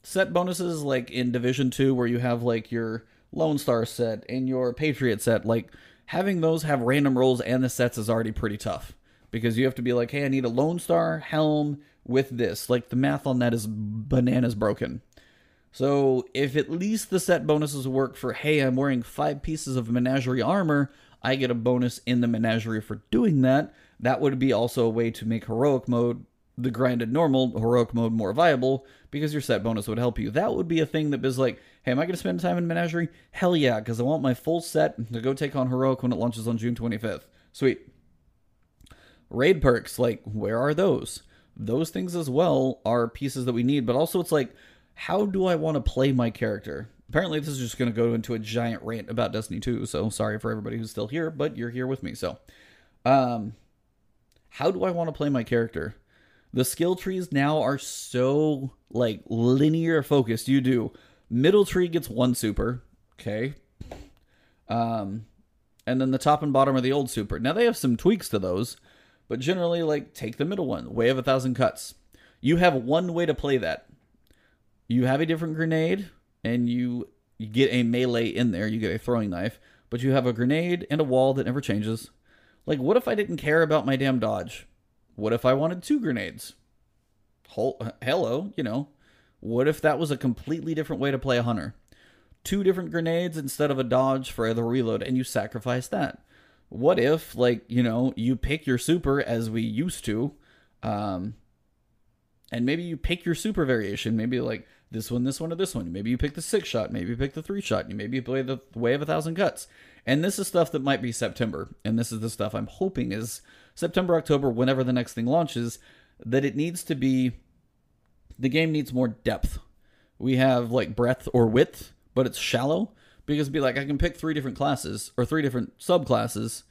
set bonuses like in Division 2 where you have like your Lone Star set and your Patriot set. Like having those have random rolls and the sets is already pretty tough because you have to be like, hey, I need a Lone Star helm with this. Like the math on that is bananas broken. So if at least the set bonuses work for, hey, I'm wearing five pieces of menagerie armor, I get a bonus in the menagerie for doing that. That would be also a way to make heroic mode, the grinded normal heroic mode, more viable because your set bonus would help you. That would be a thing that is like, hey, am I going to spend time in menagerie? Hell yeah, because I want my full set to go take on heroic when it launches on June 25th. Sweet. Raid perks, like, where are those? Those things as well are pieces that we need, but also it's like, how do I want to play my character? Apparently, this is just going to go into a giant rant about Destiny 2, so sorry for everybody who's still here, but you're here with me. So, um, how do I want to play my character? The skill trees now are so like linear focused. You do middle tree gets one super, okay, um, and then the top and bottom are the old super. Now they have some tweaks to those, but generally, like take the middle one, way of a thousand cuts. You have one way to play that. You have a different grenade, and you you get a melee in there. You get a throwing knife, but you have a grenade and a wall that never changes. Like, what if I didn't care about my damn dodge? What if I wanted two grenades? hello, you know. What if that was a completely different way to play a hunter? Two different grenades instead of a dodge for the reload, and you sacrifice that. What if, like, you know, you pick your super as we used to, um, and maybe you pick your super variation, maybe like this one, this one, or this one. Maybe you pick the six shot, maybe you pick the three shot, you maybe you play the way of a thousand cuts. And this is stuff that might be September, and this is the stuff I'm hoping is September, October, whenever the next thing launches, that it needs to be the game needs more depth. We have like breadth or width, but it's shallow because be like I can pick three different classes or three different subclasses,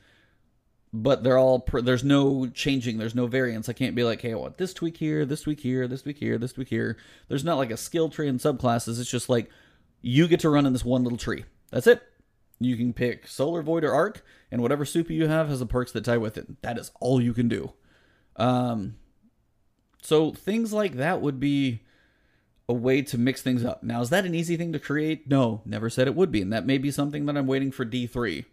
but they're all there's no changing, there's no variance. I can't be like, hey, I want this tweak here, this tweak here, this tweak here, this tweak here. There's not like a skill tree and subclasses. It's just like you get to run in this one little tree. That's it. You can pick Solar Void or Arc, and whatever super you have has the perks that tie with it. That is all you can do. Um, so things like that would be a way to mix things up. Now, is that an easy thing to create? No, never said it would be, and that may be something that I'm waiting for D3,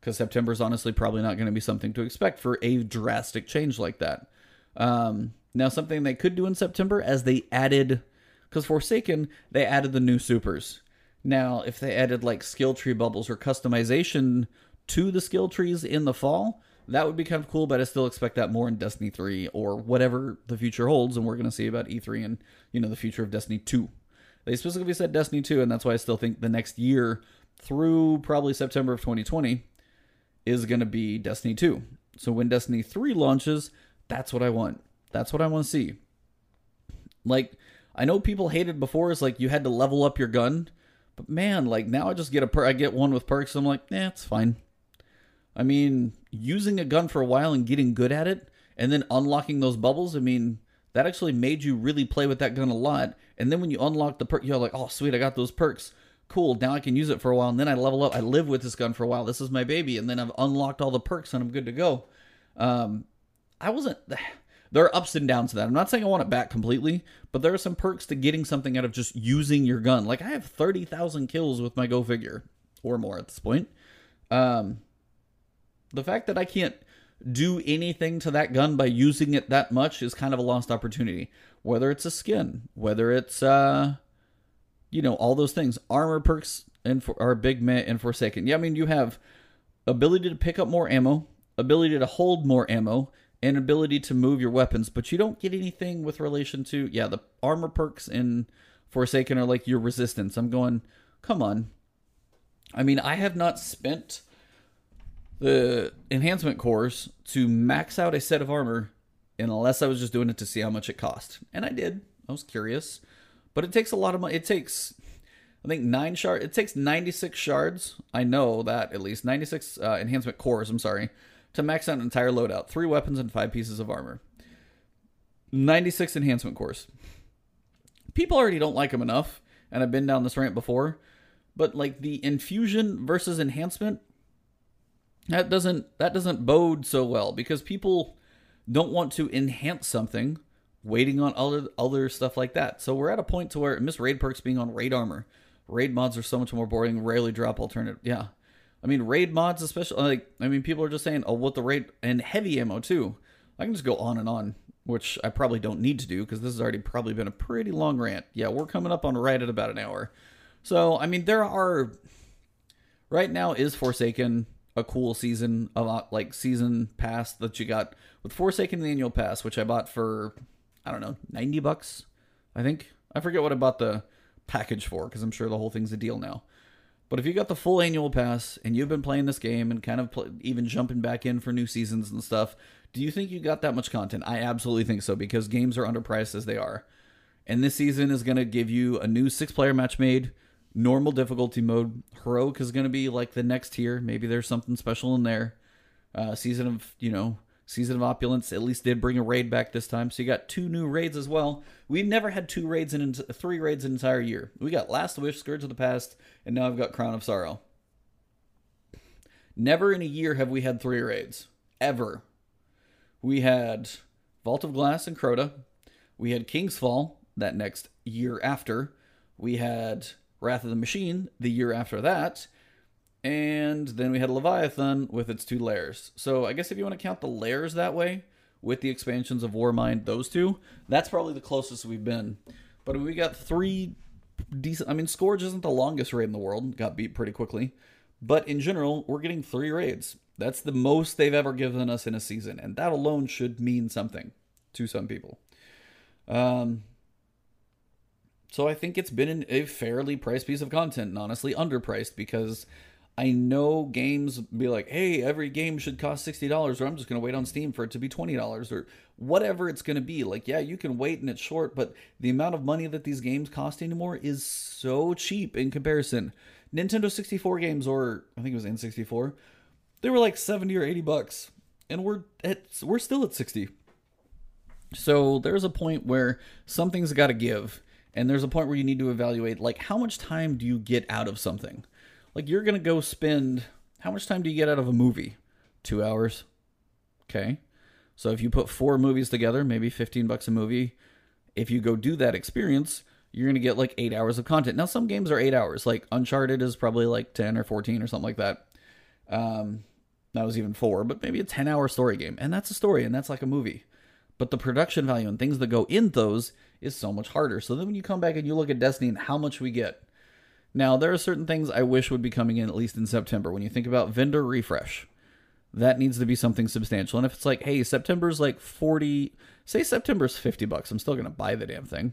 because September is honestly probably not going to be something to expect for a drastic change like that. Um, now, something they could do in September, as they added, because Forsaken, they added the new supers. Now, if they added like skill tree bubbles or customization to the skill trees in the fall, that would be kind of cool, but I still expect that more in Destiny 3 or whatever the future holds, and we're going to see about E3 and, you know, the future of Destiny 2. They specifically said Destiny 2, and that's why I still think the next year through probably September of 2020 is going to be Destiny 2. So when Destiny 3 launches, that's what I want. That's what I want to see. Like, I know people hated before, it's like you had to level up your gun but man, like now I just get a per- I get one with perks. I'm like, yeah, it's fine. I mean, using a gun for a while and getting good at it, and then unlocking those bubbles. I mean, that actually made you really play with that gun a lot. And then when you unlock the perk, you're like, oh sweet, I got those perks. Cool. Now I can use it for a while, and then I level up. I live with this gun for a while. This is my baby, and then I've unlocked all the perks, and I'm good to go. Um, I wasn't there are ups and downs to that. I'm not saying I want it back completely, but there are some perks to getting something out of just using your gun. Like I have 30,000 kills with my Go figure or more at this point. Um, the fact that I can't do anything to that gun by using it that much is kind of a lost opportunity. Whether it's a skin, whether it's uh, you know, all those things, armor perks and for are big man and Forsaken. Yeah, I mean you have ability to pick up more ammo, ability to hold more ammo, and ability to move your weapons, but you don't get anything with relation to yeah, the armor perks in Forsaken are like your resistance. I'm going, come on. I mean, I have not spent the enhancement cores to max out a set of armor unless I was just doing it to see how much it cost. And I did. I was curious. But it takes a lot of money. It takes I think nine shards. It takes 96 shards. I know that at least 96 uh, enhancement cores. I'm sorry, to max out an entire loadout three weapons and five pieces of armor. 96 enhancement cores. People already don't like them enough, and I've been down this rant before, but like the infusion versus enhancement, that doesn't that doesn't bode so well because people don't want to enhance something waiting on other other stuff like that. So we're at a point to where miss raid perks being on raid armor. Raid mods are so much more boring, rarely drop alternative. Yeah. I mean raid mods especially like I mean people are just saying, "Oh, what the raid and heavy ammo too." I can just go on and on, which I probably don't need to do because this has already probably been a pretty long rant. Yeah, we're coming up on right at about an hour. So, I mean, there are right now is Forsaken a cool season of uh, like season pass that you got with Forsaken the annual pass, which I bought for I don't know ninety bucks, I think. I forget what I bought the package for because I'm sure the whole thing's a deal now. But if you got the full annual pass and you've been playing this game and kind of even jumping back in for new seasons and stuff, do you think you got that much content? I absolutely think so because games are underpriced as they are. And this season is going to give you a new six player match made normal difficulty mode. Heroic is going to be like the next tier. Maybe there's something special in there. Uh, season of you know season of opulence at least did bring a raid back this time. So you got two new raids as well. We've never had two raids in three raids an entire year. We got Last Wish, Scourge of the Past, and now I've got Crown of Sorrow. Never in a year have we had three raids ever. We had Vault of Glass and Crota. We had King's Fall that next year after. We had Wrath of the Machine the year after that. And then we had Leviathan with its two layers. So I guess if you want to count the layers that way, with the expansions of Warmind, those two, that's probably the closest we've been. But we got three decent. I mean, Scourge isn't the longest raid in the world, got beat pretty quickly. But in general, we're getting three raids. That's the most they've ever given us in a season, and that alone should mean something to some people. Um, so I think it's been a fairly priced piece of content, and honestly underpriced because I know games be like, hey, every game should cost $60, or I'm just going to wait on Steam for it to be $20, or whatever it's going to be. Like, yeah, you can wait and it's short, but the amount of money that these games cost anymore is so cheap in comparison. Nintendo 64 games, or I think it was N64, they were like 70 or 80 bucks, and we're at, we're still at 60. So there's a point where something's got to give and there's a point where you need to evaluate like how much time do you get out of something like you're gonna go spend how much time do you get out of a movie? Two hours. Okay. So if you put four movies together maybe 15 bucks a movie. If you go do that experience you're gonna get like eight hours of content. Now some games are eight hours. Like uncharted is probably like 10 or 14 or something like that. Um that was even four but maybe a 10 hour story game. And that's a story and that's like a movie. But the production value and things that go in those is so much harder. So then when you come back and you look at Destiny and how much we get. Now, there are certain things I wish would be coming in at least in September. When you think about vendor refresh, that needs to be something substantial. And if it's like, hey, September's like 40, say September's 50 bucks, I'm still going to buy the damn thing.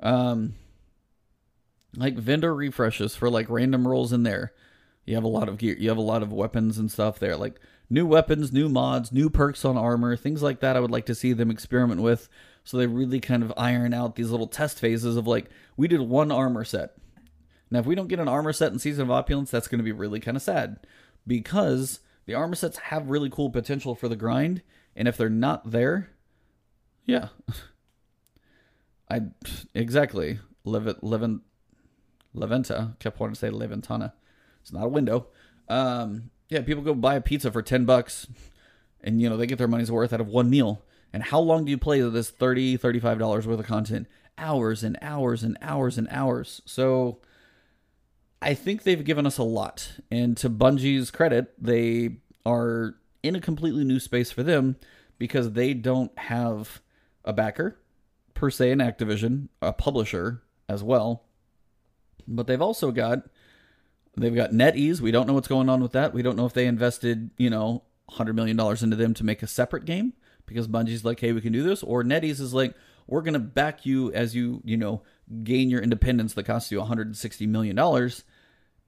Um, like vendor refreshes for like random rolls in there. You have a lot of gear, you have a lot of weapons and stuff there. Like new weapons, new mods, new perks on armor, things like that. I would like to see them experiment with so they really kind of iron out these little test phases of like, we did one armor set. Now, if we don't get an armor set in Season of Opulence, that's going to be really kind of sad because the armor sets have really cool potential for the grind. And if they're not there, yeah. I exactly. Levent, Levent, Leventa kept wanting to say Leventana. It's not a window. Um, yeah, people go buy a pizza for 10 bucks and, you know, they get their money's worth out of one meal. And how long do you play this 30 $35 worth of content? Hours and hours and hours and hours. So I think they've given us a lot. And to Bungie's credit, they are in a completely new space for them because they don't have a backer, per se, an Activision, a publisher as well. But they've also got They've got NetEase. We don't know what's going on with that. We don't know if they invested, you know, $100 million into them to make a separate game because Bungie's like, hey, we can do this. Or NetEase is like, we're going to back you as you, you know, gain your independence that costs you $160 million.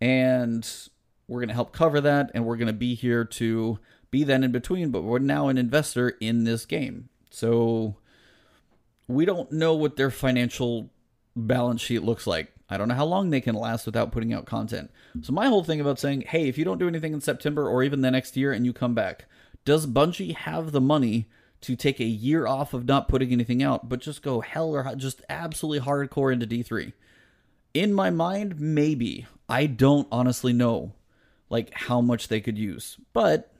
And we're going to help cover that. And we're going to be here to be that in between. But we're now an investor in this game. So we don't know what their financial balance sheet looks like. I don't know how long they can last without putting out content. So my whole thing about saying, hey, if you don't do anything in September or even the next year and you come back, does Bungie have the money to take a year off of not putting anything out, but just go hell or just absolutely hardcore into D3? In my mind, maybe. I don't honestly know like how much they could use. But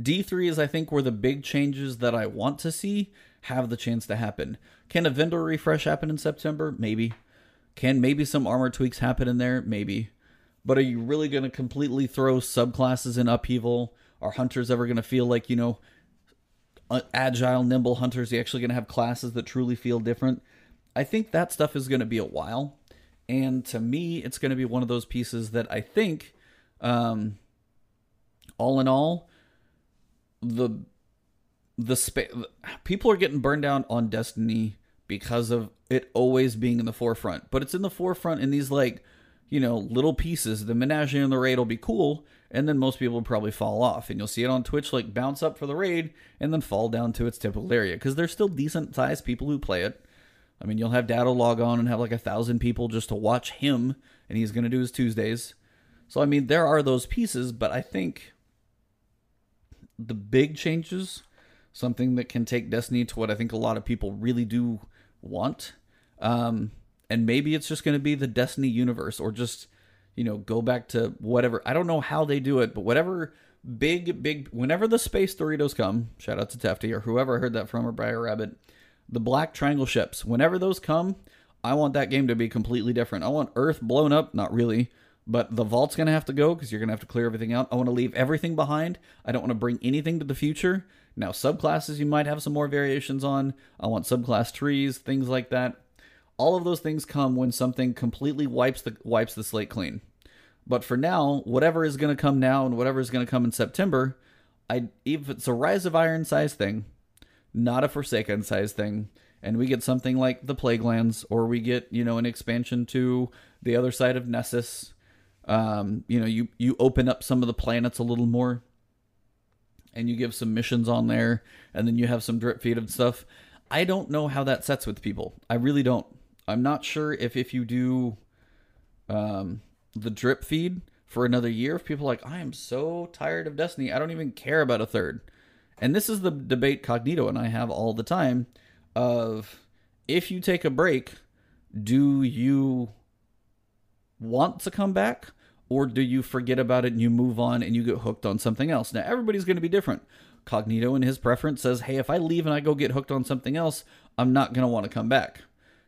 D3 is, I think, where the big changes that I want to see have the chance to happen. Can a vendor refresh happen in September? Maybe. Can maybe some armor tweaks happen in there? Maybe. But are you really going to completely throw subclasses in upheaval? Are hunters ever going to feel like, you know, agile, nimble hunters? Are you actually going to have classes that truly feel different? I think that stuff is going to be a while. And to me, it's going to be one of those pieces that I think, um, all in all, the the people are getting burned down on Destiny because of it always being in the forefront. But it's in the forefront in these like, you know, little pieces. The Menagerie and the raid will be cool, and then most people will probably fall off. And you'll see it on Twitch like bounce up for the raid and then fall down to its typical area. Because there's still decent sized people who play it. I mean, you'll have Datto log on and have like a thousand people just to watch him, and he's gonna do his Tuesdays. So I mean, there are those pieces, but I think the big changes, something that can take Destiny to what I think a lot of people really do want. Um, and maybe it's just going to be the Destiny universe or just, you know, go back to whatever. I don't know how they do it, but whatever big, big, whenever the space Doritos come, shout out to Tefty or whoever I heard that from or Briar Rabbit, the black triangle ships, whenever those come, I want that game to be completely different. I want Earth blown up, not really, but the vault's going to have to go because you're going to have to clear everything out. I want to leave everything behind. I don't want to bring anything to the future. Now, subclasses you might have some more variations on. I want subclass trees, things like that. All of those things come when something completely wipes the wipes the slate clean. But for now, whatever is going to come now and whatever is going to come in September, I if it's a Rise of Iron size thing, not a Forsaken size thing, and we get something like the Plaguelands, or we get you know an expansion to the other side of Nessus, um, you know, you you open up some of the planets a little more, and you give some missions on there, and then you have some drip feed of stuff. I don't know how that sets with people. I really don't. I'm not sure if if you do um, the drip feed for another year, if people are like, I am so tired of Destiny, I don't even care about a third. And this is the debate Cognito and I have all the time of if you take a break, do you want to come back or do you forget about it and you move on and you get hooked on something else? Now, everybody's going to be different. Cognito in his preference says, hey, if I leave and I go get hooked on something else, I'm not going to want to come back.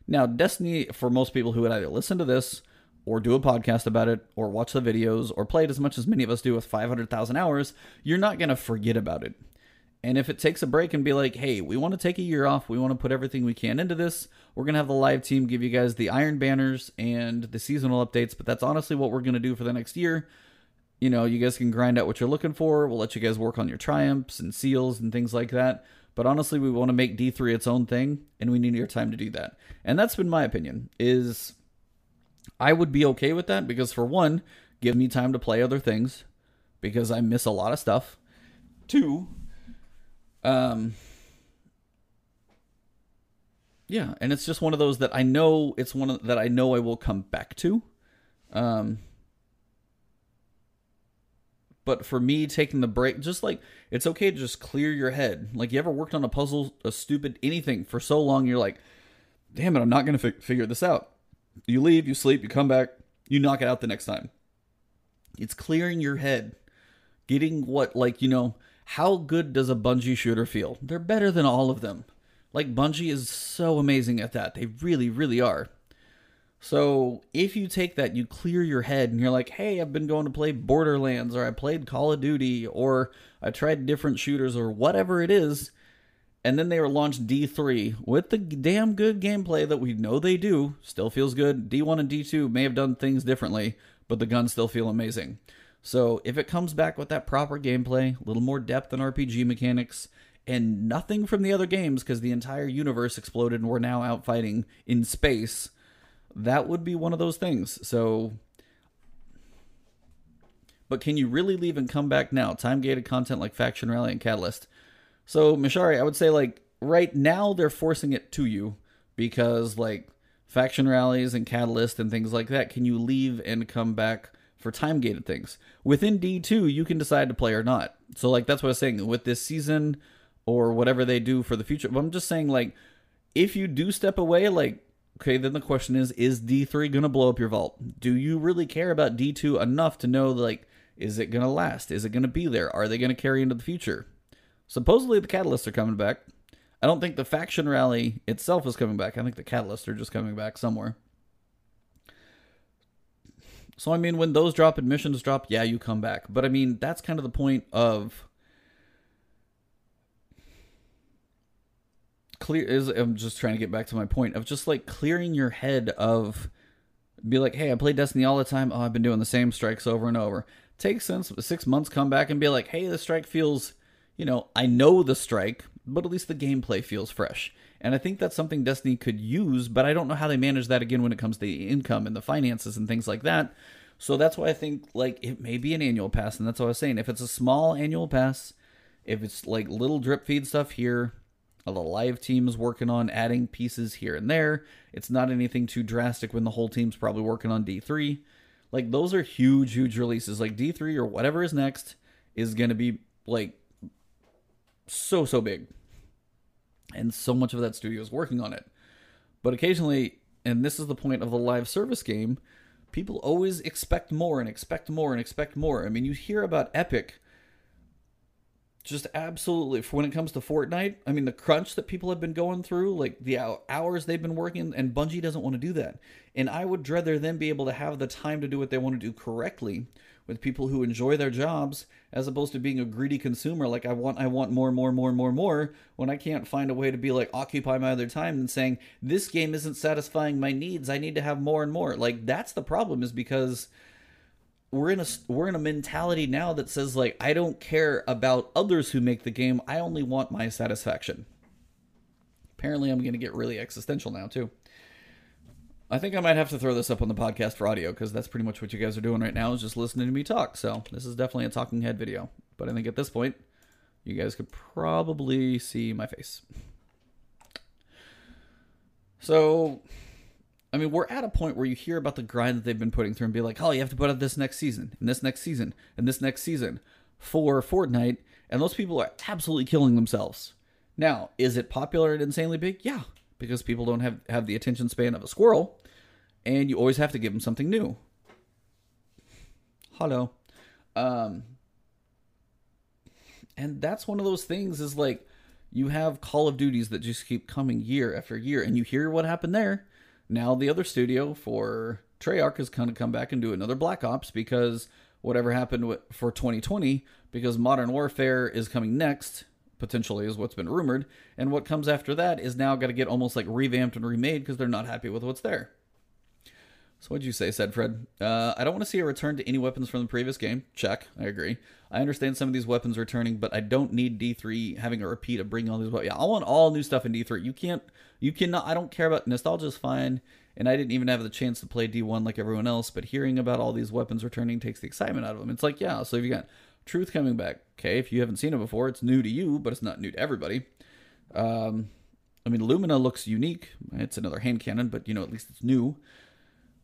Now, Destiny, for most people who would either listen to this or do a podcast about it or watch the videos or play it as much as many of us do with 500,000 hours, you're not going to forget about it. And if it takes a break and be like, hey, we want to take a year off, we want to put everything we can into this, we're going to have the live team give you guys the Iron Banners and the seasonal updates, but that's honestly what we're going to do for the next year. You know, you guys can grind out what you're looking for. We'll let you guys work on your triumphs and seals and things like that. But honestly, we want to make D3 its own thing, and we need your time to do that. And that's been my opinion, is I would be okay with that because for one, give me time to play other things because I miss a lot of stuff. Two, um, yeah, and it's just one of those that I know it's one of, that I know I will come back to. Um, but for me, taking the break, just like it's okay to just clear your head. Like you ever worked on a puzzle, a stupid anything for so long, you're like, damn it, I'm not gonna fi- figure this out. You leave, you sleep, you come back, you knock it out the next time. It's clearing your head, getting what like you know how good does a Bungie shooter feel? They're better than all of them. Like, Bungie is so amazing at that. They really, really are. So, if you take that, you clear your head and you're like, hey, I've been going to play Borderlands, or I played Call of Duty, or I tried different shooters, or whatever it is, and then they were launched D3 with the damn good gameplay that we know they do, still feels good. D1 and D2 may have done things differently, but the guns still feel amazing. So if it comes back with that proper gameplay, a little more depth and RPG mechanics, and nothing from the other games because the entire universe exploded and we're now out fighting in space, that would be one of those things. So. But can you really leave and come back now? Time gated content like Faction Rally and Catalyst. So, Mishari, I would say, like, right now they're forcing it to you because, like, faction rallies and Catalyst and things like that, can you leave and come back for time gated things. Within D2, you can decide to play or not. So like that's what I was saying with this season or whatever they do for the future. But I'm just saying like if you do step away like okay, then the question is is D3 going to blow up your vault? Do you really care about D2 enough to know like Is it going to last? Is it going to be there? Are they going to carry into the future? Supposedly the catalysts are coming back. I don't think the faction rally itself is coming back. I think the catalysts are just coming back somewhere. So I mean, when those drop admissions drop, yeah, you come back. But I mean, that's kind of the point of clear. Is I'm just trying to get back to my point of just like clearing your head of be like, hey, I play Destiny all the time. Oh, I've been doing the same strikes over and over. Take since six months, come back and be like, hey, the strike feels, you know, I know the strike, but at least the gameplay feels fresh. And I think that's something Destiny could use, but I don't know how they manage that again when it comes to the income and the finances and things like that. So that's why I think like it may be an annual pass, and that's what I was saying. If it's a small annual pass, if it's like little drip feed stuff here, a live team is working on adding pieces here and there. It's not anything too drastic when the whole team's probably working on D3. Like those are huge, huge releases. Like D3 or whatever is next is gonna be like so so big and so much of that studio is working on it. But occasionally, and this is the point of the live service game, people always expect more and expect more and expect more. I mean, you hear about Epic just absolutely when it comes to Fortnite, I mean the crunch that people have been going through, like the hours they've been working and Bungie doesn't want to do that. And I would rather them be able to have the time to do what they want to do correctly with people who enjoy their jobs as opposed to being a greedy consumer like I want I want more more more more more when I can't find a way to be like occupy my other time and saying this game isn't satisfying my needs. I need to have more and more. Like that's the problem is because we're in a we're in a mentality now that says like I don't care about others who make the game. I only want my satisfaction. Apparently I'm going to get really existential now too I think I might have to throw this up on the podcast for audio because that's pretty much what you guys are doing right now is just listening to me talk. So this is definitely a talking head video. But I think at this point, you guys could probably see my face. So, I mean, we're at a point where you hear about the grind that they've been putting through and be like, oh, you have to put out this next season, and this next season, and this next season for Fortnite. And those people are absolutely killing themselves. Now, is it popular and insanely big? Yeah because people don't have, have the attention span of a squirrel, and you always have to give them something new. Hello. Um, and that's one of those things is like you have Call of Duties that just keep coming year after year, and you hear what happened there. Now the other studio for Treyarch is going to come back and do another Black Ops because whatever happened for 2020, because Modern Warfare is coming next, potentially is what's been rumored. And what comes after that is now got to get almost like revamped and remade because they're not happy with what's there. So what'd you say, said Fred? Uh, I don't want to see a return to any weapons from the previous game. Check. I agree. I understand some of these weapons returning, but I don't need D3 having a repeat of bringing all these weapons. Yeah, I want all new stuff in D3. You can't, you cannot, I don't care about nostalgia is fine. And I didn't even have the chance to play D1 like everyone else, but hearing about all these weapons returning takes the excitement out of them. It's like, yeah, so if you got Truth coming back. Okay, if you haven't seen it before, it's new to you, but it's not new to everybody. Um, I mean, Lumina looks unique. It's another hand cannon, but you know, at least it's new.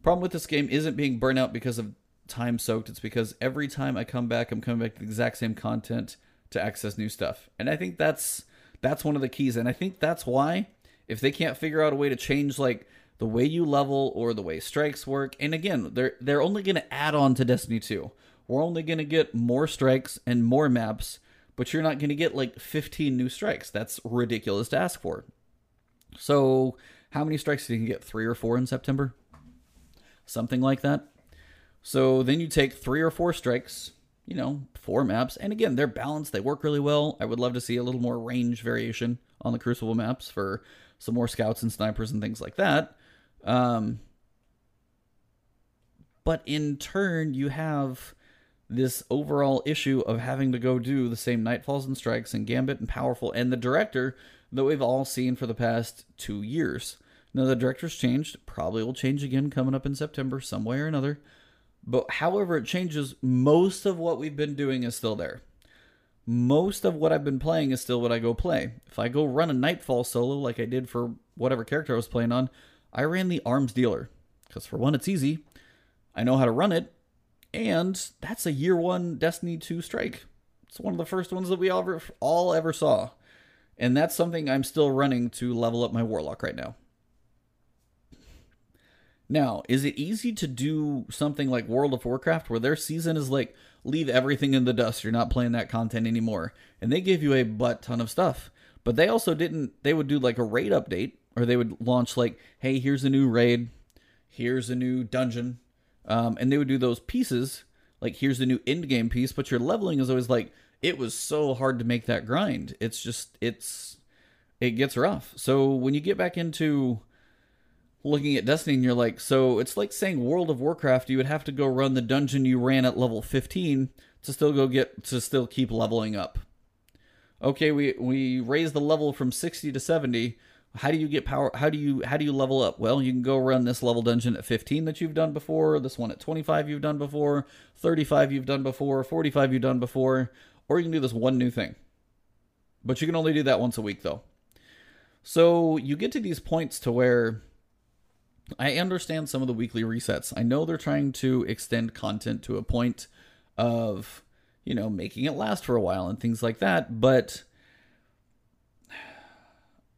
Problem with this game isn't being burnt out because of time soaked. It's because every time I come back, I'm coming back to the exact same content to access new stuff. And I think that's that's one of the keys. And I think that's why if they can't figure out a way to change like the way you level or the way strikes work, and again, they're they're only going to add on to Destiny 2 we're only going to get more strikes and more maps, but you're not going to get like 15 new strikes. That's ridiculous to ask for. So, how many strikes do you get? Three or four in September? Something like that. So, then you take three or four strikes, you know, four maps. And again, they're balanced, they work really well. I would love to see a little more range variation on the Crucible maps for some more scouts and snipers and things like that. Um, but in turn, you have this overall issue of having to go do the same Nightfalls and Strikes and Gambit and Powerful and the director that we've all seen for the past two years. Now, the director's changed, probably will change again coming up in September, some way or another. But however it changes, most of what we've been doing is still there. Most of what I've been playing is still what I go play. If I go run a Nightfall solo like I did for whatever character I was playing on, I ran the Arms Dealer. Because for one, it's easy. I know how to run it, and that's a year one Destiny 2 strike. It's one of the first ones that we all ever, all ever saw. And that's something I'm still running to level up my Warlock right now. Now, is it easy to do something like World of Warcraft where their season is like leave everything in the dust, you're not playing that content anymore, and they give you a butt ton of stuff. But they also didn't they would do like a raid update or they would launch like, "Hey, here's a new raid, here's a new dungeon." Um, and they would do those pieces like here's the new end game piece, but your leveling is always like it was so hard to make that grind. It's just it's it gets rough. So when you get back into looking at Destiny and you're like, so it's like saying World of Warcraft, you would have to go run the dungeon you ran at level 15 to still go get to still keep leveling up. Okay, we we raise the level from 60 to 70. How do you get power how do you how do you level up? Well, you can go run this level dungeon at 15 that you've done before, this one at 25 you've done before, 35 you've done before, 45 you've done before, or you can do this one new thing. But you can only do that once a week though. So you get to these points to where I understand some of the weekly resets. I know they're trying to extend content to a point of, you know, making it last for a while and things like that, but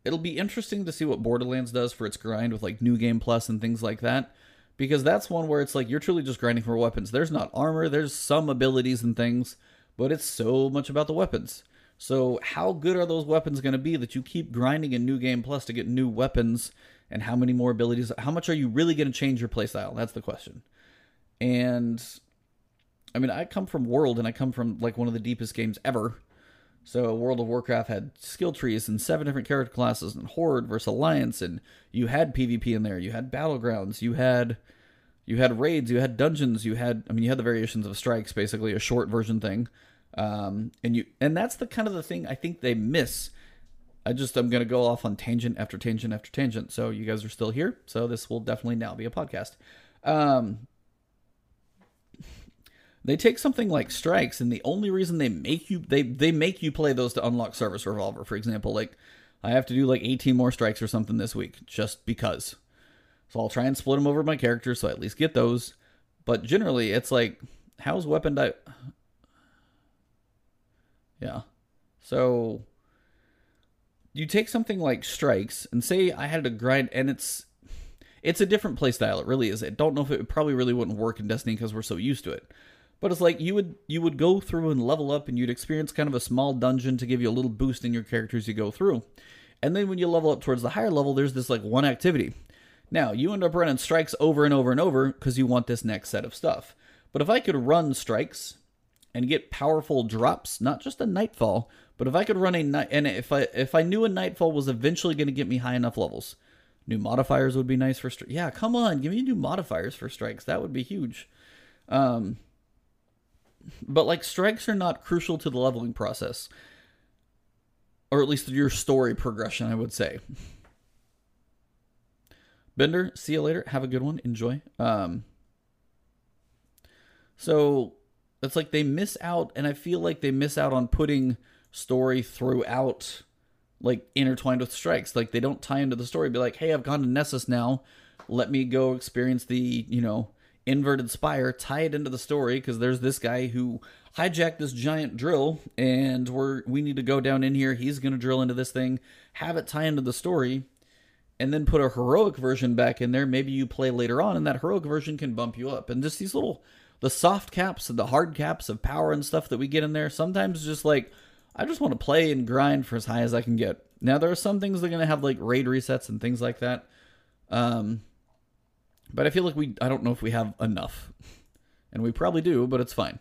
it'll be interesting to see what Borderlands does for its grind with like new game plus and things like that because that's one where it's like you're truly just grinding for weapons. There's not armor, there's some abilities and things, but it's so much about the weapons. So, how good are those weapons going to be that you keep grinding in New Game Plus to get new weapons and how many more abilities? How much are you really going to change your playstyle? That's the question. And I mean, I come from World and I come from like one of the deepest games ever. So, World of Warcraft had skill trees and seven different character classes and Horde versus Alliance and you had PvP in there, you had battlegrounds, you had you had raids, you had dungeons, you had I mean, you had the variations of strikes, basically a short version thing um, and you and that's the kind of the thing I think they miss. I just I'm gonna go off on tangent after tangent after tangent. So you guys are still here, so this will definitely now be a podcast. Um, they take something like strikes, and the only reason they make you they they make you play those to unlock service revolver, for example. Like I have to do like 18 more strikes or something this week just because. So I'll try and split them over my characters so I at least get those. But generally, it's like how's weapon di- yeah. So you take something like strikes and say I had to grind and it's it's a different play style. It really is. I don't know if it probably really wouldn't work in Destiny because we're so used to it. But it's like you would you would go through and level up and you'd experience kind of a small dungeon to give you a little boost in your characters you go through. And then when you level up towards the higher level, there's this like one activity. Now, you end up running strikes over and over and over because you want this next set of stuff. But if I could run strikes and get powerful drops, not just a nightfall, but if I could run a night and if I if I knew a nightfall was eventually going to get me high enough levels, new modifiers would be nice for stri- yeah, come on, give me new modifiers for strikes. That would be huge. Um but like strikes are not crucial to the leveling process. Or at least your story progression, I would say. Bender, see you later. Have a good one. Enjoy. Um so it's like they miss out, and I feel like they miss out on putting story throughout, like intertwined with strikes. Like they don't tie into the story. Be like, hey, I've gone to Nessus now. Let me go experience the you know inverted spire. Tie it into the story because there's this guy who hijacked this giant drill, and we're we need to go down in here. He's gonna drill into this thing. Have it tie into the story and then put a heroic version back in there. Maybe you play later on, and that heroic version can bump you up. And just these little the soft caps and the hard caps of power and stuff that we get in there, sometimes just like I just want to play and grind for as high as I can get. Now there are some things that are gonna have like raid resets and things like that. Um but I feel like we I don't know if we have enough. And we probably do, but it's fine.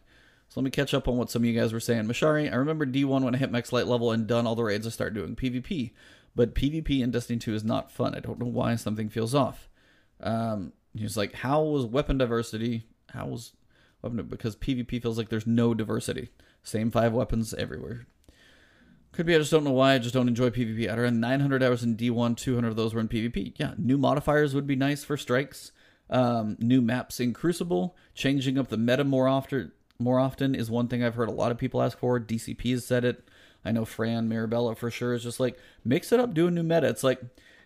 So let me catch up on what some of you guys were saying. Mashari, I remember D1 when I hit max light level and done all the raids, I started doing PvP. But PvP in Destiny 2 is not fun. I don't know why something feels off. Um, he's like, how was weapon diversity? How was weapon because PvP feels like there's no diversity. Same five weapons everywhere. Could be I just don't know why. I just don't enjoy PvP. I ran 900 hours in D1, 200 of those were in PvP. Yeah, new modifiers would be nice for strikes. Um, new maps in Crucible, changing up the meta more often. More often is one thing I've heard a lot of people ask for. DCP has said it. I know Fran Mirabella for sure is just like mix it up, do a new meta. It's like,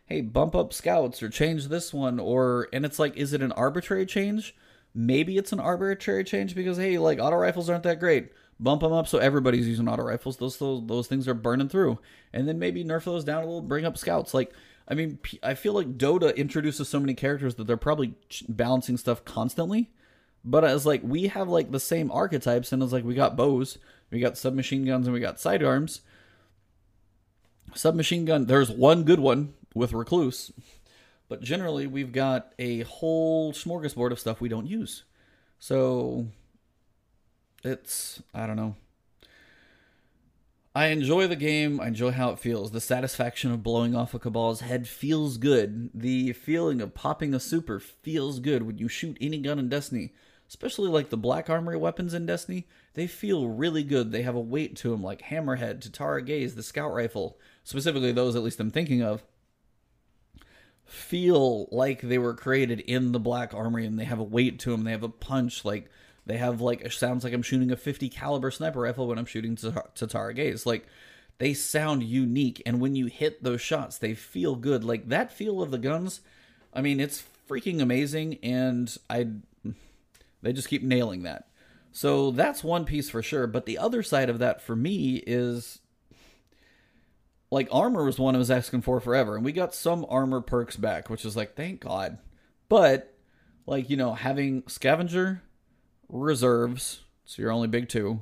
hey, bump up scouts or change this one, or and it's like, is it an arbitrary change? Maybe it's an arbitrary change because hey, like auto rifles aren't that great. Bump them up so everybody's using auto rifles. Those those, those things are burning through, and then maybe nerf those down a little, bring up scouts. Like I mean, I feel like Dota introduces so many characters that they're probably balancing stuff constantly. But as like we have like the same archetypes, and it's like we got bows, we got submachine guns, and we got sidearms. Submachine gun, there's one good one with Recluse, but generally we've got a whole smorgasbord of stuff we don't use. So it's I don't know. I enjoy the game. I enjoy how it feels. The satisfaction of blowing off a Cabal's head feels good. The feeling of popping a super feels good when you shoot any gun in Destiny. Especially like the Black Armory weapons in Destiny. They feel really good. They have a weight to them, like Hammerhead, Tatara Gaze, the Scout Rifle. Specifically, those at least I'm thinking of. Feel like they were created in the Black Armory and they have a weight to them. They have a punch. Like they have like it sounds like I'm shooting a 50 caliber sniper rifle when I'm shooting Tatara Gaze. Like they sound unique, and when you hit those shots, they feel good. Like that feel of the guns, I mean, it's freaking amazing, and I they just keep nailing that. So that's one piece for sure. But the other side of that for me is like armor was one I was asking for forever, and we got some armor perks back, which is like thank God. But like you know having scavenger reserves, so you're only big two.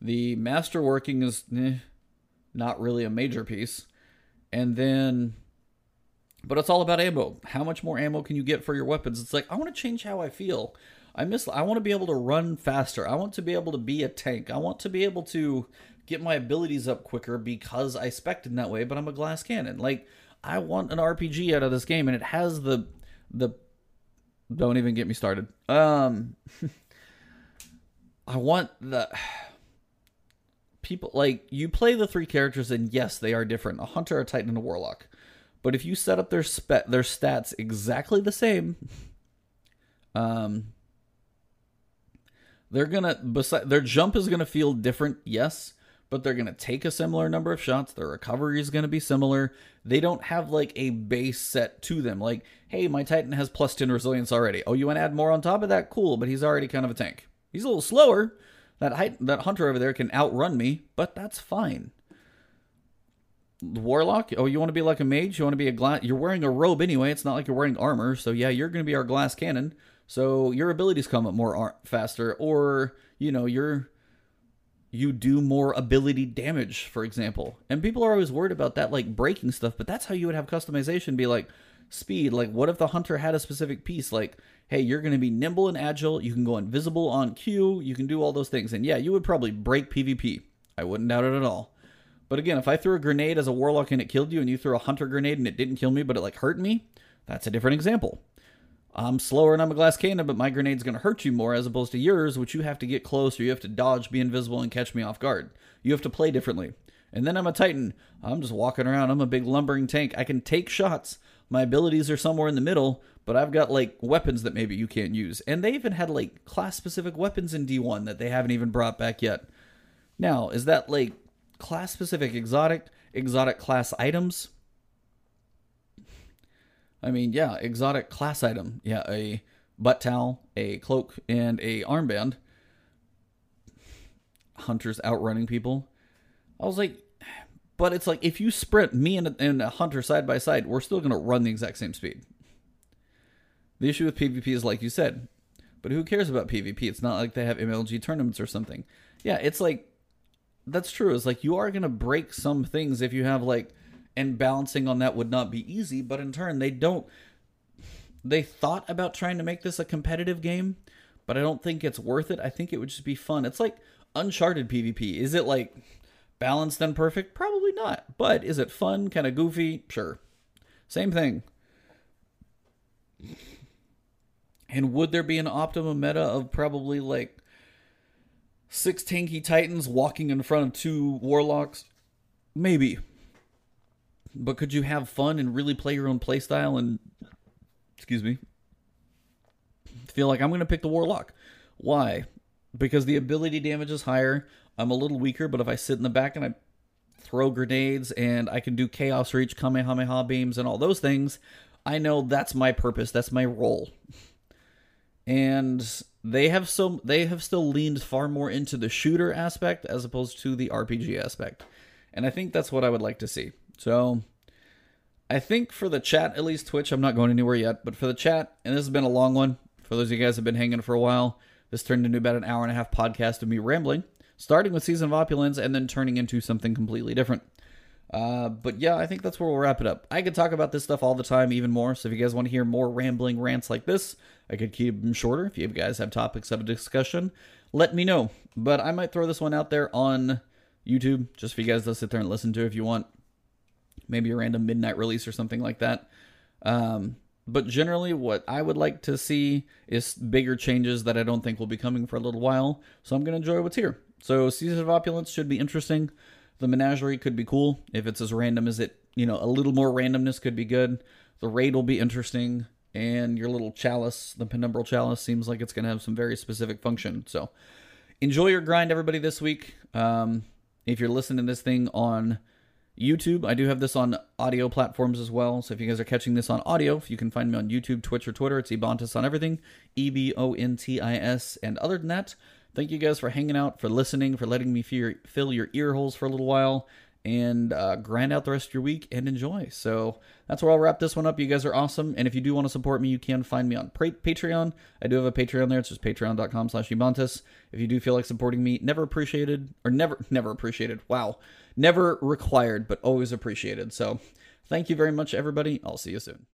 The master working is eh, not really a major piece. And then, but it's all about ammo. How much more ammo can you get for your weapons? It's like, I want to change how I feel. I miss, I want to be able to run faster. I want to be able to be a tank. I want to be able to get my abilities up quicker because I spec'd in that way, but I'm a glass cannon. Like, I want an RPG out of this game, and it has the, the, don't even get me started. Um, I want the people like you play the three characters and yes, they are different. A hunter, a titan, and a warlock. But if you set up their spe- their stats exactly the same, um they're gonna besi- their jump is gonna feel different, yes, but they're gonna take a similar number of shots. Their recovery is gonna be similar. They don't have like a base set to them. Like, hey, my Titan has plus ten resilience already. Oh, you want to add more on top of that? Cool, but he's already kind of a tank. He's a little slower. That that hunter over there can outrun me, but that's fine. Warlock, oh, you want to be like a mage? You want to be a glass? You're wearing a robe anyway. It's not like you're wearing armor, so yeah, you're going to be our glass cannon. So your abilities come up more ar- faster, or you know, you're you do more ability damage, for example. And people are always worried about that, like breaking stuff. But that's how you would have customization be like speed. Like, what if the hunter had a specific piece? Like, hey, you're going to be nimble and agile. You can go invisible on cue. You can do all those things. And yeah, you would probably break PvP. I wouldn't doubt it at all. But again, if I threw a grenade as a warlock and it killed you, and you threw a hunter grenade and it didn't kill me, but it like hurt me, that's a different example. I'm slower and I'm a glass cannon, but my grenade's going to hurt you more as opposed to yours, which you have to get close or you have to dodge, be invisible, and catch me off guard. You have to play differently. And then I'm a Titan. I'm just walking around. I'm a big lumbering tank. I can take shots. My abilities are somewhere in the middle, but I've got like weapons that maybe you can't use. And they even had like class specific weapons in D1 that they haven't even brought back yet. Now, is that like class specific exotic, exotic class items? I mean, yeah, exotic class item. Yeah, a butt towel, a cloak, and a armband. Hunters outrunning people. I was like, but it's like if you sprint me and a, and a hunter side by side, we're still to run the exact same speed. The issue with PvP is like you said, but who cares about PvP? It's not like they have MLG tournaments or something. Yeah, it's like that's true. It's like you are to break some things if you have like and balancing on that would not be easy, but in turn they don't they thought about trying to make this a competitive game, but I don't think it's worth it. I think it would just be fun. It's like Uncharted PvP. Is it like balanced and perfect? Probably not. But is it fun, kind of goofy? Sure. Same thing. And would there be an optimum meta of probably like six tanky titans walking in front of two warlocks? Maybe. But could you have fun and really play your own playstyle and excuse me feel like I'm to pick the warlock? Why? Because the ability damage is higher. I'm a little weaker, but if I sit in the back and I throw grenades and I can do chaos reach, kamehameha beams, and all those things, I know that's my purpose. That's my role. And they have so they have still leaned far more into the shooter aspect as opposed to the RPG aspect. And I think that's what I would like to see. So I think for the chat, at least Twitch, I'm not going anywhere yet, but for the chat, and this has been a long one. For those of you guys have been hanging for a while, this turned into about an hour and a half podcast of me rambling, starting with Season of Opulence and then turning into something completely different. Uh, but yeah, I think that's where we'll wrap it up. I could talk about this stuff all the time, even more. So if you guys want to hear more rambling rants like this, I could keep them shorter. If you guys have topics of discussion, let me know. But I might throw this one out there on YouTube just for you guys to sit there and listen to if you want. Maybe a random midnight release or something like that. Um, but generally, what I would like to see is bigger changes that I don't think will be coming for a little while. So I'm going to enjoy what's here. So Season of Opulence should be interesting. The menagerie could be cool if it's as random as it, you know, a little more randomness could be good. The raid will be interesting, and your little chalice, the penumbral chalice, seems like it's going to have some very specific function. So enjoy your grind, everybody, this week. Um, if you're listening to this thing on YouTube, I do have this on audio platforms as well. So if you guys are catching this on audio, you can find me on YouTube, Twitch, or Twitter. It's Ebontis on everything, E B O N T I S. And other than that, thank you guys for hanging out, for listening, for letting me fill your ear holes for a little while, and uh, grind out the rest of your week and enjoy. So that's where I'll wrap this one up. You guys are awesome. And if you do want to support me, you can find me on Patreon. I do have a Patreon there. It's just patreon.com slash Ebontis. If you do feel like supporting me, never appreciated, or never, never appreciated. Wow. Never required, but always appreciated. So thank you very much, everybody. I'll see you soon.